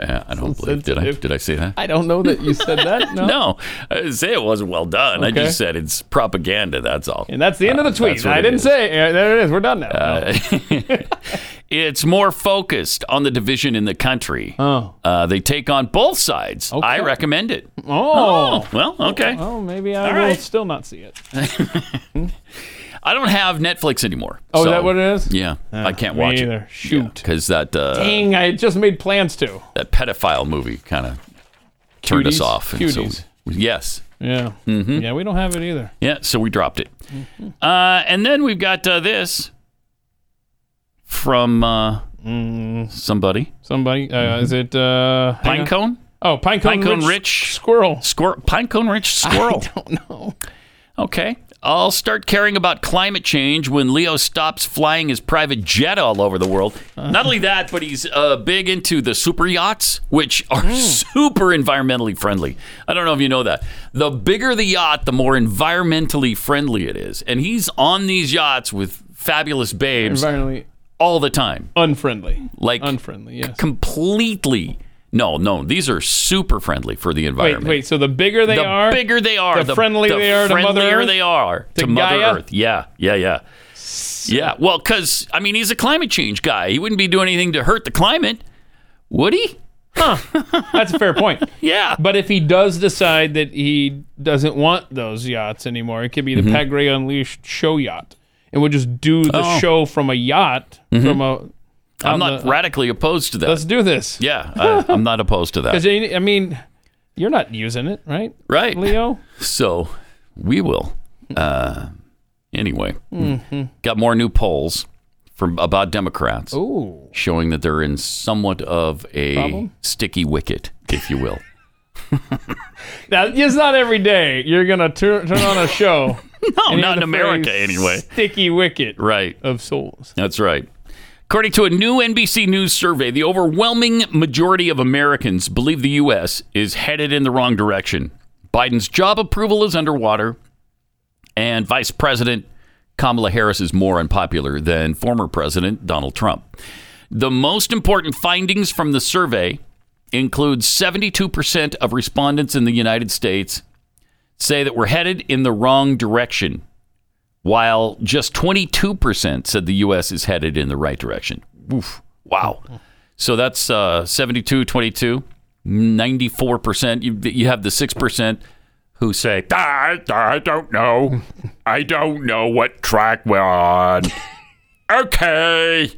Uh, I don't believe. Did I? Did I say that? I don't know that you said that. No. (laughs) No, I didn't say it wasn't well done. I just said it's propaganda. That's all. And that's the end of the Uh, tweet. I didn't is. say. uh, There it is. We're done now. Uh, (laughs) it's more focused on the division in the country. Oh. Uh, they take on both sides. I recommend it. oh. well, okay. Oh, maybe I All will right. still not see it. (laughs) I don't have Netflix anymore. Oh, is that what it is? Yeah, Ah, I can't watch either. it. Shoot. because that uh, Dang, I just made plans to. that pedophile movie kind of turned us off. And so- Cuties. yes. Yeah. Mhm. Yeah, we don't have it either. Yeah, so we dropped it. Mm-hmm. Uh, and then we've got uh, this from uh, somebody. Somebody. Uh, Is it uh. Pinecone? Oh, Pinecone, Pinecone Rich, Rich Squirrel. Squir- Pinecone Rich (laughs) Squirrel. I don't know. Okay. I'll start caring about climate change when Leo stops flying his private jet all over the world. Not only that, but he's uh, big into the super yachts, which are super environmentally friendly. I don't know if you know that. The bigger the yacht, the more environmentally friendly it is. And he's on these yachts with fabulous babes all the time. unfriendly. Like Unfriendly, yes. completely. No, no, these are super friendly for the environment. wait. wait. So the bigger they the are, the bigger they are, the, friendlier they are to Mother friendlier Earth. they are to, To Mother Gaia? Earth. Yeah, yeah, yeah, yeah. Well, because I mean, he's a climate change guy. He wouldn't be doing anything to hurt the climate, would he? Huh. That's a fair point. (laughs) Yeah. But if he does decide that he doesn't want those yachts anymore, it could be the Mhm. Pat Unleashed show yacht, and we'll just do the Oh. show from a yacht Mhm. from a. I'm not the- radically opposed to that. Let's do this. Yeah, (laughs) I, I'm not opposed to Because that. I mean, you're not using it, right? Right, Leo. (laughs) So we will. Uh, anyway, Mhm. got more new polls from about Democrats Ooh. showing that they're in somewhat of a Problem? sticky wicket, if you will. (laughs) Now, it's not every day you're gonna turn turn on a show. No, not in America anyway. Sticky wicket Right. of souls. That's right. According to a new NBC News survey, the overwhelming majority of Americans believe the U.S. is headed in the wrong direction. Biden's job approval is underwater, and Vice President Kamala Harris is more unpopular than former President Donald Trump. The most important findings from the survey include 72% of respondents in the United States say that we're headed in the wrong direction while just 22% said the U.S. is headed in the right direction. Oof. Wow. So that's uh, 72, 22, 94%. You, you have the 6% who say, I, I don't know. I don't know what track we're on. (laughs) okay.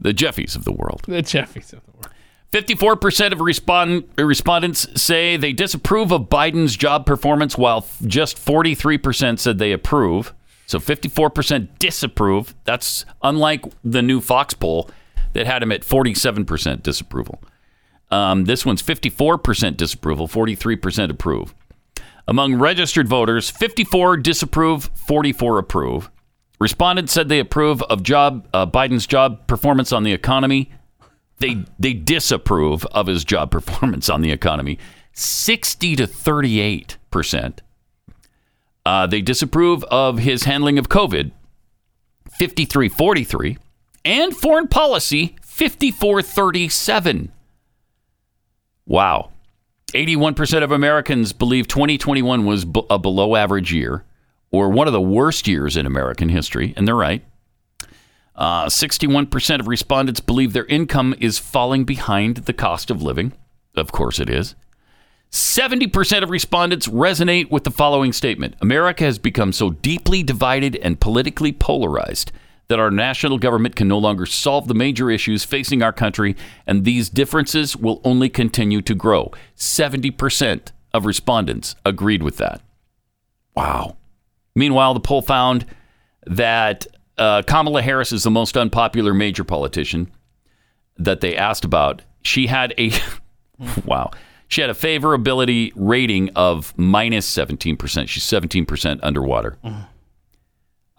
The Jeffies of the world. The Jeffies of the world. 54% of respond, respondents say they disapprove of Biden's job performance, while just 43% said they approve. So 54% disapprove. That's unlike the new Fox poll that had him at 47% disapproval. Um, this one's 54% disapproval, 43% approve. Among registered voters, 54 disapprove, 44 approve. Respondents said they approve of job uh, Biden's job performance on the economy. They they disapprove of his job (laughs) performance on the economy. 60 to 38 percent. Uh, they disapprove of his handling of COVID. 53 43. And foreign policy 54 37. Wow. 81% of Americans believe 2021 was b- a below average year or one of the worst years in American history, and they're right. Uh, 61% of respondents believe their income is falling behind the cost of living. Of course it is. 70% of respondents resonate with the following statement America has become so deeply divided and politically polarized that our national government can no longer solve the major issues facing our country, and these differences will only continue to grow. 70% of respondents agreed with that. Wow. Meanwhile, the poll found that uh, Kamala Harris is the most unpopular major politician that they asked about. She had a (laughs) wow. She had a favorability rating of minus 17%. She's 17% underwater.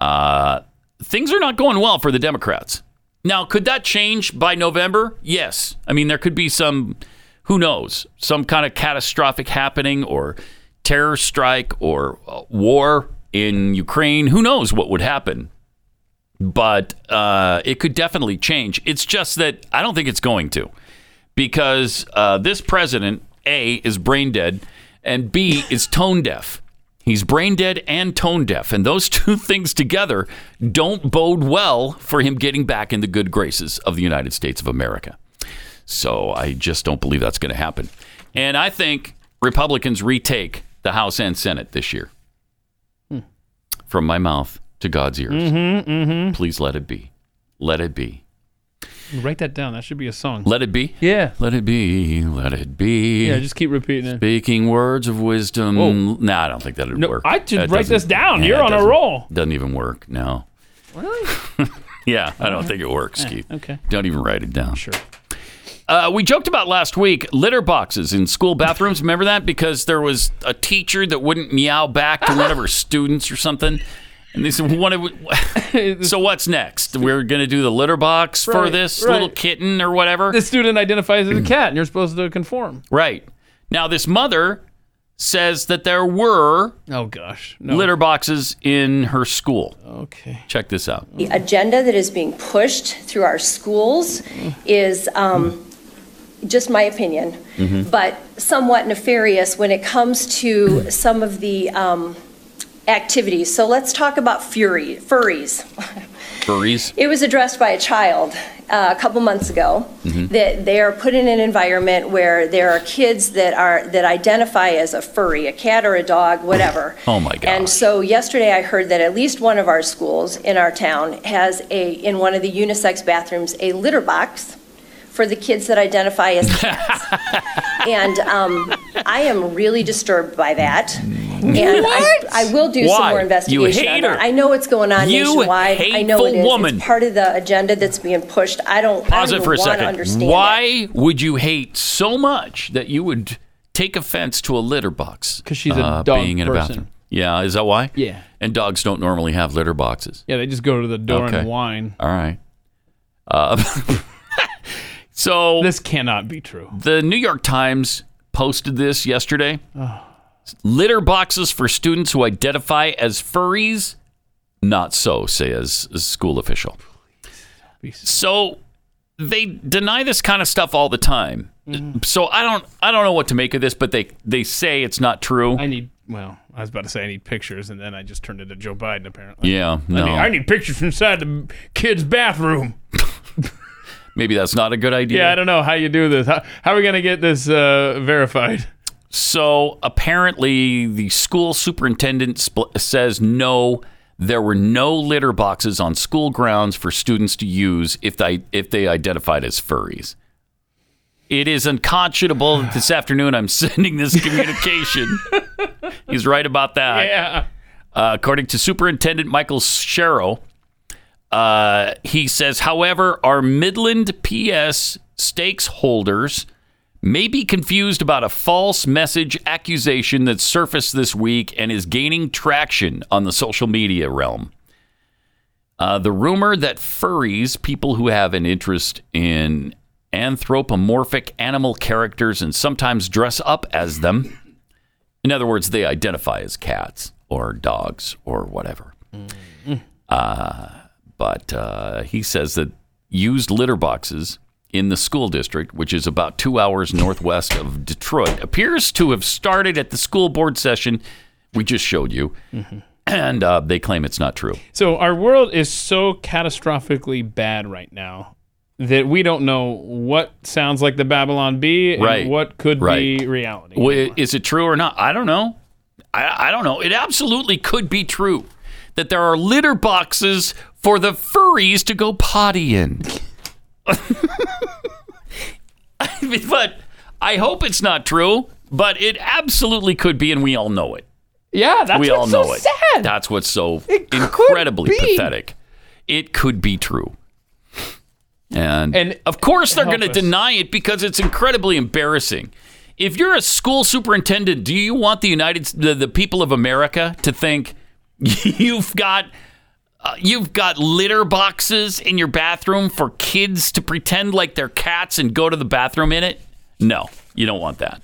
Uh, things are not going well for the Democrats. Now, could that change by November? Yes. I mean, there could be some, who knows, some kind of catastrophic happening or terror strike or uh, war in Ukraine. Who knows what would happen? But uh, it could definitely change. It's just that I don't think it's going to because uh, this president, A, is brain dead, and B, is tone deaf. He's brain dead and tone deaf. And those (laughs) two things together don't bode well for him getting back in the good graces of the United States of America. So I just don't believe that's going to happen. And I think Republicans retake the House and Senate this year. From my mouth to God's ears. Mm-hmm, mm-hmm. Please let it be. Let it be. Write that down. That should be a song. Let it be. Yeah. Let it be. Let it be. Yeah, just keep repeating it. Speaking words of wisdom. Whoa. No, I don't think that would No, work. I should That write this down. Yeah, You're on a roll. Doesn't even work. No. Really? (laughs) Yeah, I don't think it works, Keith. okay. Don't even write it down. Sure. Uh, we joked about last week litter boxes in school bathrooms. Remember that? Because there was a teacher that wouldn't meow back to one of her (laughs) students or something. And they said, what do- (laughs) So what's next? We're going to do the litter box for this right. little kitten or whatever? The student identifies as a cat, and you're supposed to conform. Right. Now, this mother says that there were oh gosh no. litter boxes in her school. Okay. Check this out. The agenda that is being pushed through our schools is um, just my opinion, Mhm. but somewhat nefarious when it comes to some of the um, activities. So let's talk about fury, furries. Furries. It was addressed by a child uh, a couple months ago Mhm. that they are put in an environment where there are kids that are that identify as a furry, a cat or a dog, whatever. (laughs) Oh my God. And so yesterday I heard that at least one of our schools in our town has a in one of the unisex bathrooms a litter box for the kids that identify as (laughs) cats. and um, I am really disturbed by that. And I, What? I will do some more investigation on hate her. I know what's going on You nationwide. I know it is. woman. It's part of the agenda that's being pushed. I don't. Pause I don't for a second. understand it. Why would you hate so much that you would take offense to a litter box? Because she's a dog being in a person. bathroom. Yeah, is that why? Yeah. And dogs don't normally have litter boxes. Yeah, they just go to the door Okay. and whine. All right. Uh, (laughs) so this cannot be true. The New York Times posted this yesterday. Litter boxes for students who identify as furries? Not so, says a school official. So they deny this kind of stuff all the time. So I don't I don't know what to make of this, but they they say it's not true. I need. Well, I was about to say I need pictures, and then I just turned into Joe Biden. Apparently. Yeah, I need, I need pictures from inside the kid's bathroom. (laughs) Maybe that's not a good idea. Yeah, I don't know how you do this. How, how are we going to get this uh, verified? So apparently, the school superintendent spl- says no, there were no litter boxes on school grounds for students to use if they if they identified as furries. It is unconscionable that this afternoon I'm (laughs) sending this communication. He's right about that. Yeah. Uh, according to Superintendent Michael Sharrow, uh, he says, however, our Midland PS stakes holders may be confused about a false message accusation that surfaced this week and is gaining traction on the social media realm. Uh, the rumor that furries, people who have an interest in anthropomorphic animal characters and sometimes dress up as them, in other words, they identify as cats or dogs or whatever. Uh, but uh, he says that used litter boxes in the school district, which is about two hours northwest of Detroit, appears to have started at the school board session we just showed you. (clears throat) And uh, they claim it's not true. So our world is so catastrophically bad right now that we don't know what sounds like the Babylon Bee and Right. what could Right. be reality. Well, Is it true or not? I don't know. I, I don't know. It absolutely could be true that there are litter boxes for the furries to go potty in. (laughs) (laughs) But I hope it's not true. But it absolutely could be, and we all know it. Yeah, that's we what's all so it. sad. That's what's so incredibly pathetic. It could be true. And, And of course they're going to deny it because it's incredibly embarrassing. If you're a school superintendent, do you want the United the, the people of America to think (laughs) you've got uh, you've got litter boxes in your bathroom for kids to pretend like they're cats and go to the bathroom in it? No, you don't want that.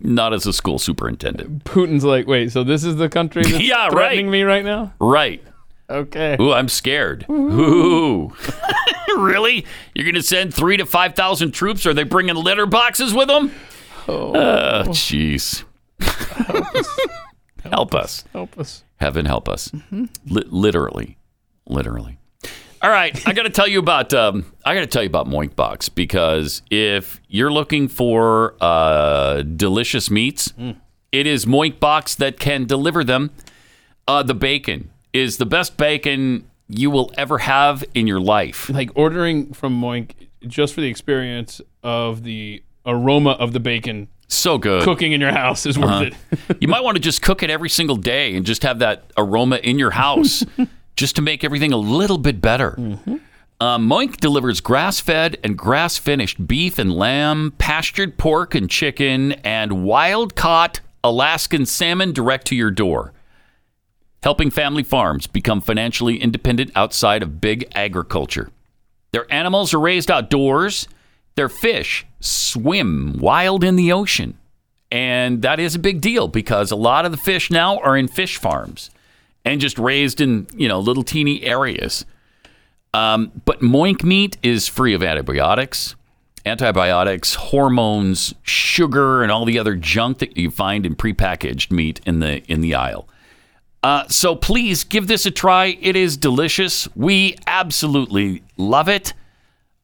Not as a school superintendent. Putin's like, wait, so this is the country that's (laughs) Yeah, right. threatening me right now? Right. Okay. Ooh, I'm scared. Ooh. (laughs) really? You're going to send three to 5,000 troops? Are they bringing litter boxes with them? Oh, jeez. (laughs) help us. Help us. Heaven help us. Li- literally. Literally. All right, I got to tell you about um, I got to tell you about Moink Box because if you're looking for uh, delicious meats, it is Moink Box that can deliver them. Uh, the bacon is the best bacon you will ever have in your life. Like ordering from Moink just for the experience of the aroma of the bacon So good. cooking in your house is worth Uh-huh. it. you might want to just cook it every single day and just have that aroma in your house (laughs) just to make everything a little bit better. Um, Moink delivers grass fed and grass finished beef and lamb, pastured pork and chicken, and wild caught Alaskan salmon direct to your door. Helping family farms become financially independent outside of big agriculture. Their animals are raised outdoors. Their fish swim wild in the ocean. And that is a big deal because a lot of the fish now are in fish farms and just raised in, you know, little teeny areas. Um, but moink meat is free of antibiotics, antibiotics, hormones, sugar, and all the other junk that you find in prepackaged meat in the in the aisle. Uh, so please give this a try. It is delicious. We absolutely love it.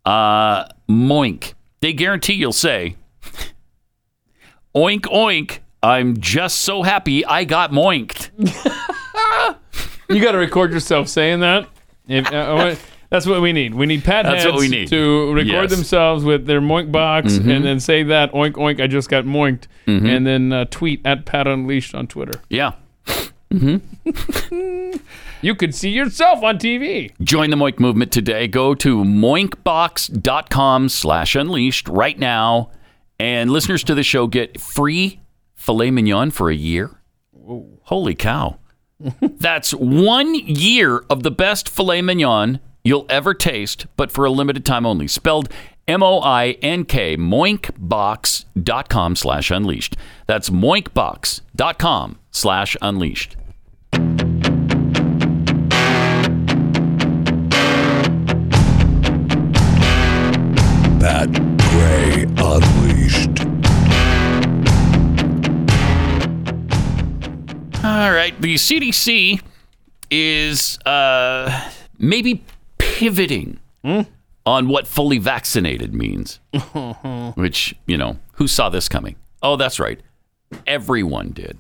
Uh, moink. They guarantee you'll say, "Oink oink." I'm just so happy I got moinked. (laughs) (laughs) You got to record yourself saying that. If, uh, I that's what we need. We need Pat That's heads what we need. to record Yes. themselves with their moink box and then say that oink oink. I just got moinked, Mhm. and then uh, tweet at Pat Unleashed on Twitter. Yeah. (laughs) You could see yourself on TV. Join the Moink movement today. Go to moinkbox.com slash unleashed right now. And listeners to the show get free filet mignon for a year. Holy cow. That's one year of the best filet mignon you'll ever taste, but for a limited time only. Spelled M-O-I-N-K, moinkbox.com slash unleashed. That's moinkbox.com slash unleashed. All right. The CDC is uh, maybe pivoting on what fully vaccinated means, (laughs) which, you know, who saw this coming? Oh, that's right. Everyone did.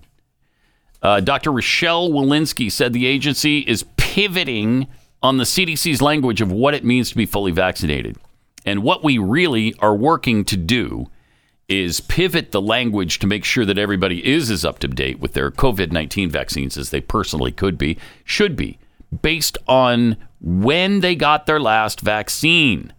Uh, Dr. Rochelle Walensky said the agency is pivoting on the CDC's language of what it means to be fully vaccinated. And what we really are working to do is pivot the language to make sure that everybody is as up to date with their COVID 19 vaccines as they personally could be, should be, based on when they got their last vaccine.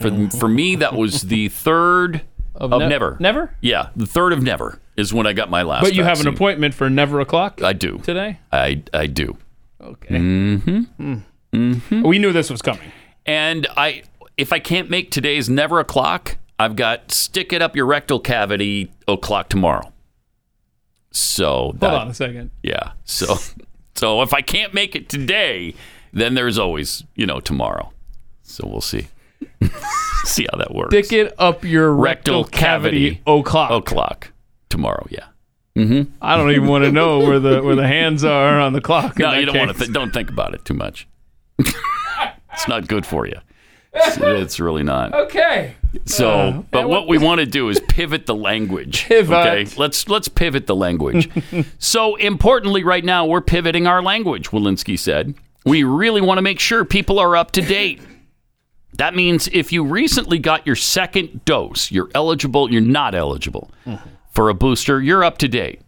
For, for me, that was the (laughs) third of, ne- never. never? Yeah, the third of never is when I got my last But you have an appointment for never o'clock I do. today. I, I do. Okay. Mm-hmm. Mm-hmm. We knew this was coming. And I, if I can't make today's never o'clock, I've got stick it up your rectal cavity o'clock tomorrow. So Hold on a second. Yeah. So, (laughs) so if I can't make it today, then there's always you know tomorrow. So we'll see. (laughs) see how that works. Stick it up your rectal, cavity, o'clock. O'clock tomorrow. Yeah. Mm-hmm. I don't even want to know where the where the (laughs) hands are on the clock. No, you don't want to. Th- don't think about it too much. it's not good for you. It's, it's really not. Okay. So, Uh, but what we want to do is pivot the language. (laughs) Pivot. Okay, let's let's pivot the language. (laughs) so importantly, right now we're pivoting our language. Walensky said we really want to make sure people are up to date. (laughs) That means if you recently got your second dose, you're eligible. You're not eligible for a booster. You're up to date.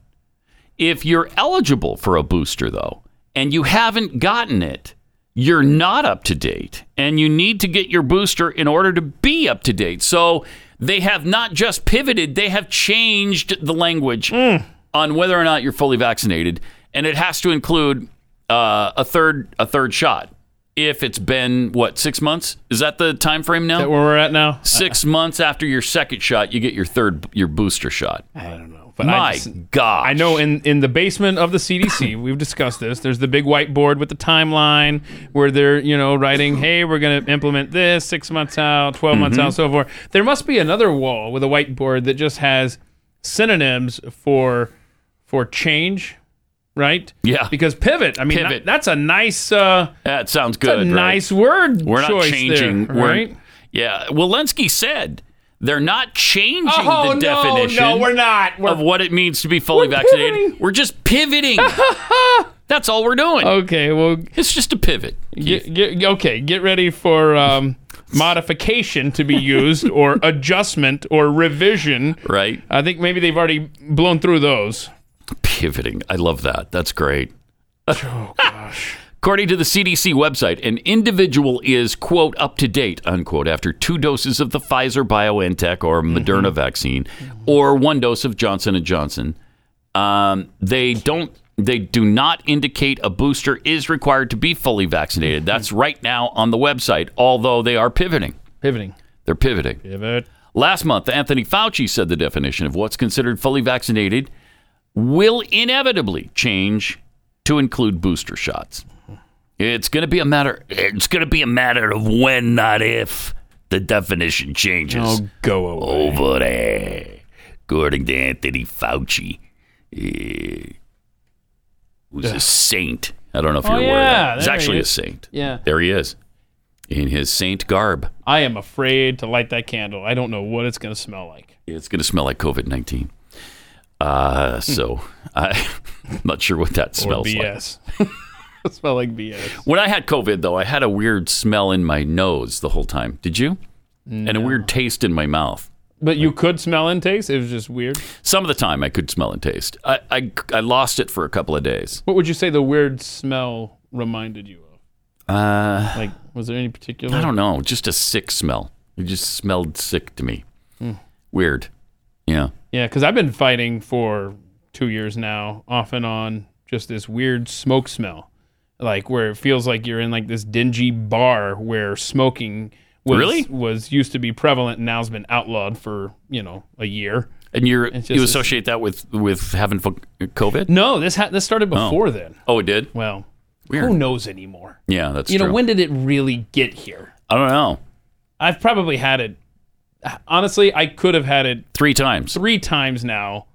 If you're eligible for a booster, though, and you haven't gotten it, you're not up to date and you need to get your booster in order to be up to date. So they have not just pivoted, they have changed the language on whether or not you're fully vaccinated and it has to include uh, a third a third shot. If it's been what, 6 months? Is that the time frame now? That where we're at now? 6 months after your second shot, you get your third your booster shot. I don't know. But I My just- god. I know in, in the basement of the CDC, (coughs) we've discussed this. There's the big whiteboard with the timeline where they're, you know, writing, (coughs) hey, we're going to implement this six months out, 12 months Mhm. out, so forth. There must be another wall with a whiteboard that just has synonyms for for change, right? Yeah. Because pivot, I mean, Pivot. that- that's a nice, uh, That sounds good. a right? nice word We're not changing. there, we're, right? Yeah. Walensky said they're not changing Oh, the no, definition no, we're not. We're- of what it means to be fully We're vaccinated. pivoting. We're just pivoting. (laughs) That's all we're doing. Okay, well, it's just a pivot. Get, get, okay, get ready for um, modification to be used, (laughs) or adjustment, or revision. Right. I think maybe they've already blown through those. Pivoting. I love that. That's great. (laughs) Oh gosh. According to the CDC website, an individual is, quote, up to date, unquote, after two doses of the Pfizer BioNTech or Moderna vaccine or one dose of Johnson & Johnson. Um, they don't they do not indicate a booster is required to be fully vaccinated. That's right now on the website, although they are pivoting. Pivoting. They're pivoting. Pivot. Last month, Anthony Fauci said the definition of what's considered fully vaccinated will inevitably change to include booster shots. It's going to be a matter. It's going to be a matter of when, not if, the definition changes. Oh, go away. Over there, according to Anthony Fauci, eh, who's a saint. I don't know if Oh, you're aware of yeah, that. He's there he actually a is. saint. Yeah. There he is, in his saint garb. I am afraid to light that candle. I don't know what it's going to smell like. It's going to smell like COVID 19. Uh, so I, (laughs) I'm not sure what that Or smells like. BS. (laughs) (laughs) smell like BS. When I had COVID, though, I had a weird smell in my nose the whole time. Did you? And a weird taste in my mouth. But you could smell and taste. It was just weird. Some of the time I could smell and taste. I, I, I lost it for a couple of days. What would you say the weird smell reminded you of? Uh, Like, was there any particular? I don't know. Just a sick smell. It just smelled sick to me. Hmm. Weird. Yeah. Yeah, because I've been fighting for two years now, off and on, just this weird smoke smell, like where it feels like you're in like this dingy bar where smoking was, Really? was used to be prevalent and now's been outlawed for you know a year. And you're you associate that with with having COVID? No, this ha- this started oh. before Oh. then. Oh, it did. Well, Weird. who knows anymore? Yeah, that's you true. know when did it really get here? I don't know. I've probably had it. Honestly, I could have had it Three times. three times now.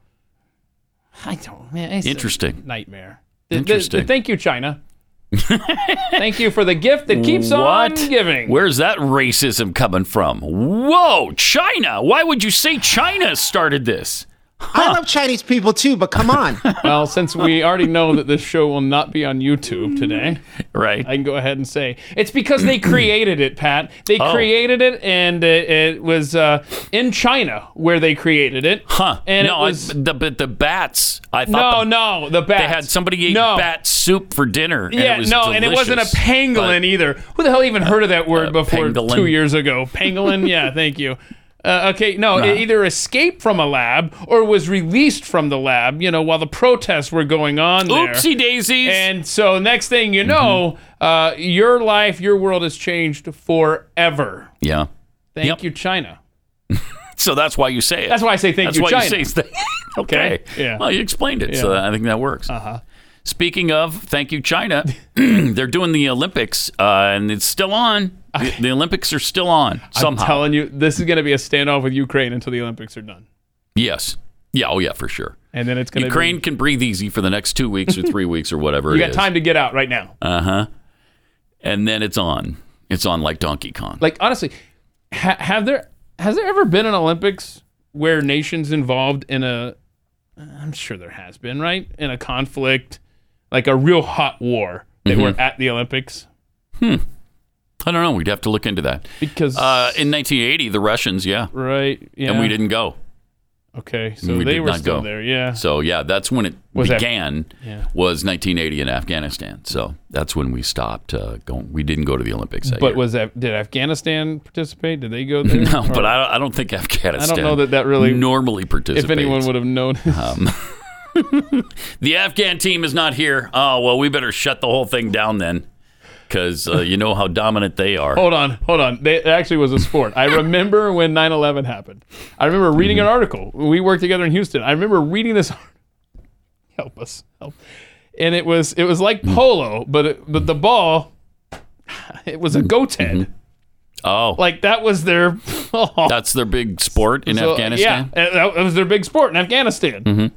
I don't. Man, it's a Interesting. nightmare. Th- th- Interesting. thank you, China. Thank you for the gift that keeps on giving. Where's that racism coming from? Whoa, China! Why would you say China started this? I love Chinese people too, but come on. (laughs) well, since we already know that this show will not be on YouTube today, right? I can go ahead and say it's because they created it, Pat. They Oh. created it, and it, it was uh, in China where they created it. Huh? And no, it was I, the but the bats. I no, thought the, no, the bats. they had somebody ate no. bat soup for dinner. and Yeah, it was no, and it wasn't a delicious, pangolin either. Who the hell even heard of that word before pangolin. two years ago? Pangolin? (laughs) yeah, thank you. Uh, okay, no, Nah. it either escaped from a lab or was released from the lab, you know, while the protests were going on there. Oopsie daisies. And so next thing you know, uh, your life, your world has changed forever. Yeah. Thank Yep. you, China. (laughs) So that's why you say it. That's why I say thank That's you, why China. you say th- (laughs) okay. Okay? Yeah. Well, you explained it, so I think that works. Uh-huh. Speaking of, thank you, China. (laughs) (clears throat) they're doing the Olympics, uh, and it's still on. The, the Olympics are still on somehow. I'm telling you, this is going to be a standoff with Ukraine until the Olympics are done. yes. Yeah. Oh, yeah, for sure. And then it's going to Ukraine can breathe easy for the next two weeks or three (laughs) weeks or whatever You got is. time to get out right now. Uh huh. And then it's on. It's on like Donkey Kong. Like honestly, ha- have there has there ever been an Olympics where nations involved in a? I'm sure there has been, right? In a conflict, like a real hot war that Mhm. were at the Olympics. Hmm. I don't know. We'd have to look into that. Because uh, in 1980, the Russians, yeah, right, yeah, and we didn't go. Okay, so we they were still go. there, yeah. So yeah, that's when it Was that- began. Yeah. Was 1980 in Afghanistan. So that's when we stopped uh, going. We didn't go to the Olympics that But year. was that did Afghanistan participate? Did they go (laughs) there? no, Or- but I don't, think Afghanistan. I don't know that that really- normally participates. if anyone would have known. Um, (laughs) the Afghan team is not here. Oh well, we better shut the whole thing down then, because uh, you know how dominant they are. Hold on, hold on. They, it actually was a sport. I (laughs) remember when 9/11 happened. I remember reading Mm-hmm. an article. We worked together in Houston. I remember reading this. (laughs) Help us, help. And it was it was like Mm. polo, but it, but the ball, (sighs) it was a head. Mm-hmm. Oh, Like that was their. (laughs) that's their big sport in So, Afghanistan. Yeah, that was their big sport in Afghanistan. hmm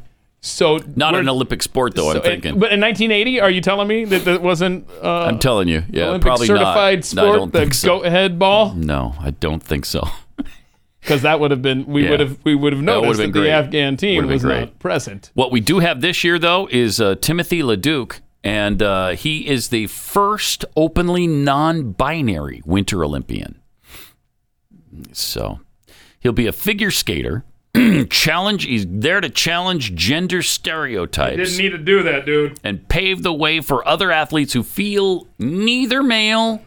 So Not an Olympic sport though. so I'm it- thinking. but in 1980, are you telling me that that wasn't? Uh, I'm telling you, yeah, Olympic probably certified not. sport, No, I don't the think so. goat head ball. No, I don't think so. (laughs) because that would have been we Yeah. would have we would have That noticed that, been the. Afghan team was great. not present. What we do have this year, though, is uh, Timothy LeDuc, and uh, he is the first openly non-binary Winter Olympian. So he'll be a figure skater. (clears throat) challenge. He's there to challenge gender stereotypes Didn't need to do that, dude. and pave the way for other athletes who feel neither male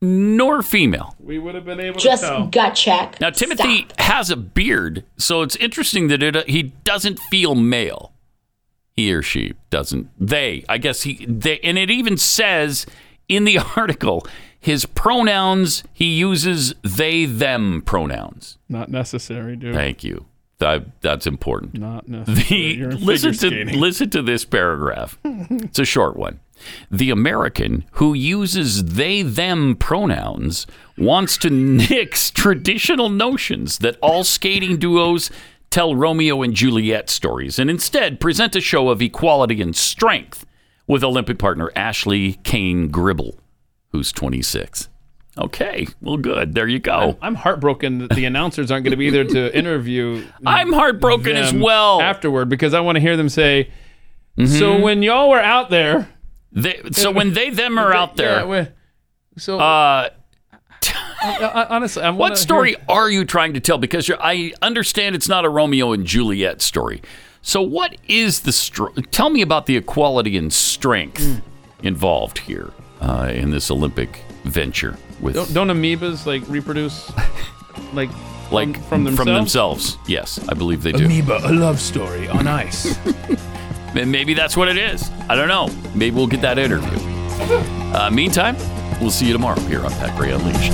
nor female. We would have been able Just to tell. Just gut check. Now Timothy has a beard, so it's interesting that it, he doesn't feel male. He or she doesn't. They, I guess he. They, and it even says in the (laughs) article his pronouns. He uses they them pronouns. Not necessary, dude. Thank you. That, that's important. Not (laughs) necessary. The, listen to skating. listen to this paragraph. (laughs) it's a short one. The American who uses they them pronouns wants to nix traditional notions that all skating duos tell Romeo and Juliet stories and instead present a show of equality and strength with Olympic partner Ashley Cain-Gribble, who's 26. Okay, well, good. There you go. I'm heartbroken that the announcers aren't going to be there to (laughs) interview. I'm heartbroken as well. afterward because I want to hear them say. Mhm. So when y'all were out there, They, so when they them are (laughs) out there, Yeah, so uh, honestly, I what story hear- are you trying to tell? Because you're, I understand it's not a Romeo and Juliet story. So what is the str- tell me about the equality and strength Hmm. involved here uh, in this Olympic venture with Don't, don't amoebas like reproduce, (laughs) like like from, from themselves? themselves? Yes, I believe they do. Amoeba, a love story on ice. (laughs) And Maybe that's what it is. I don't know. Maybe we'll get that interview. Uh, meantime, we'll see you tomorrow here on Pat Gray Unleashed.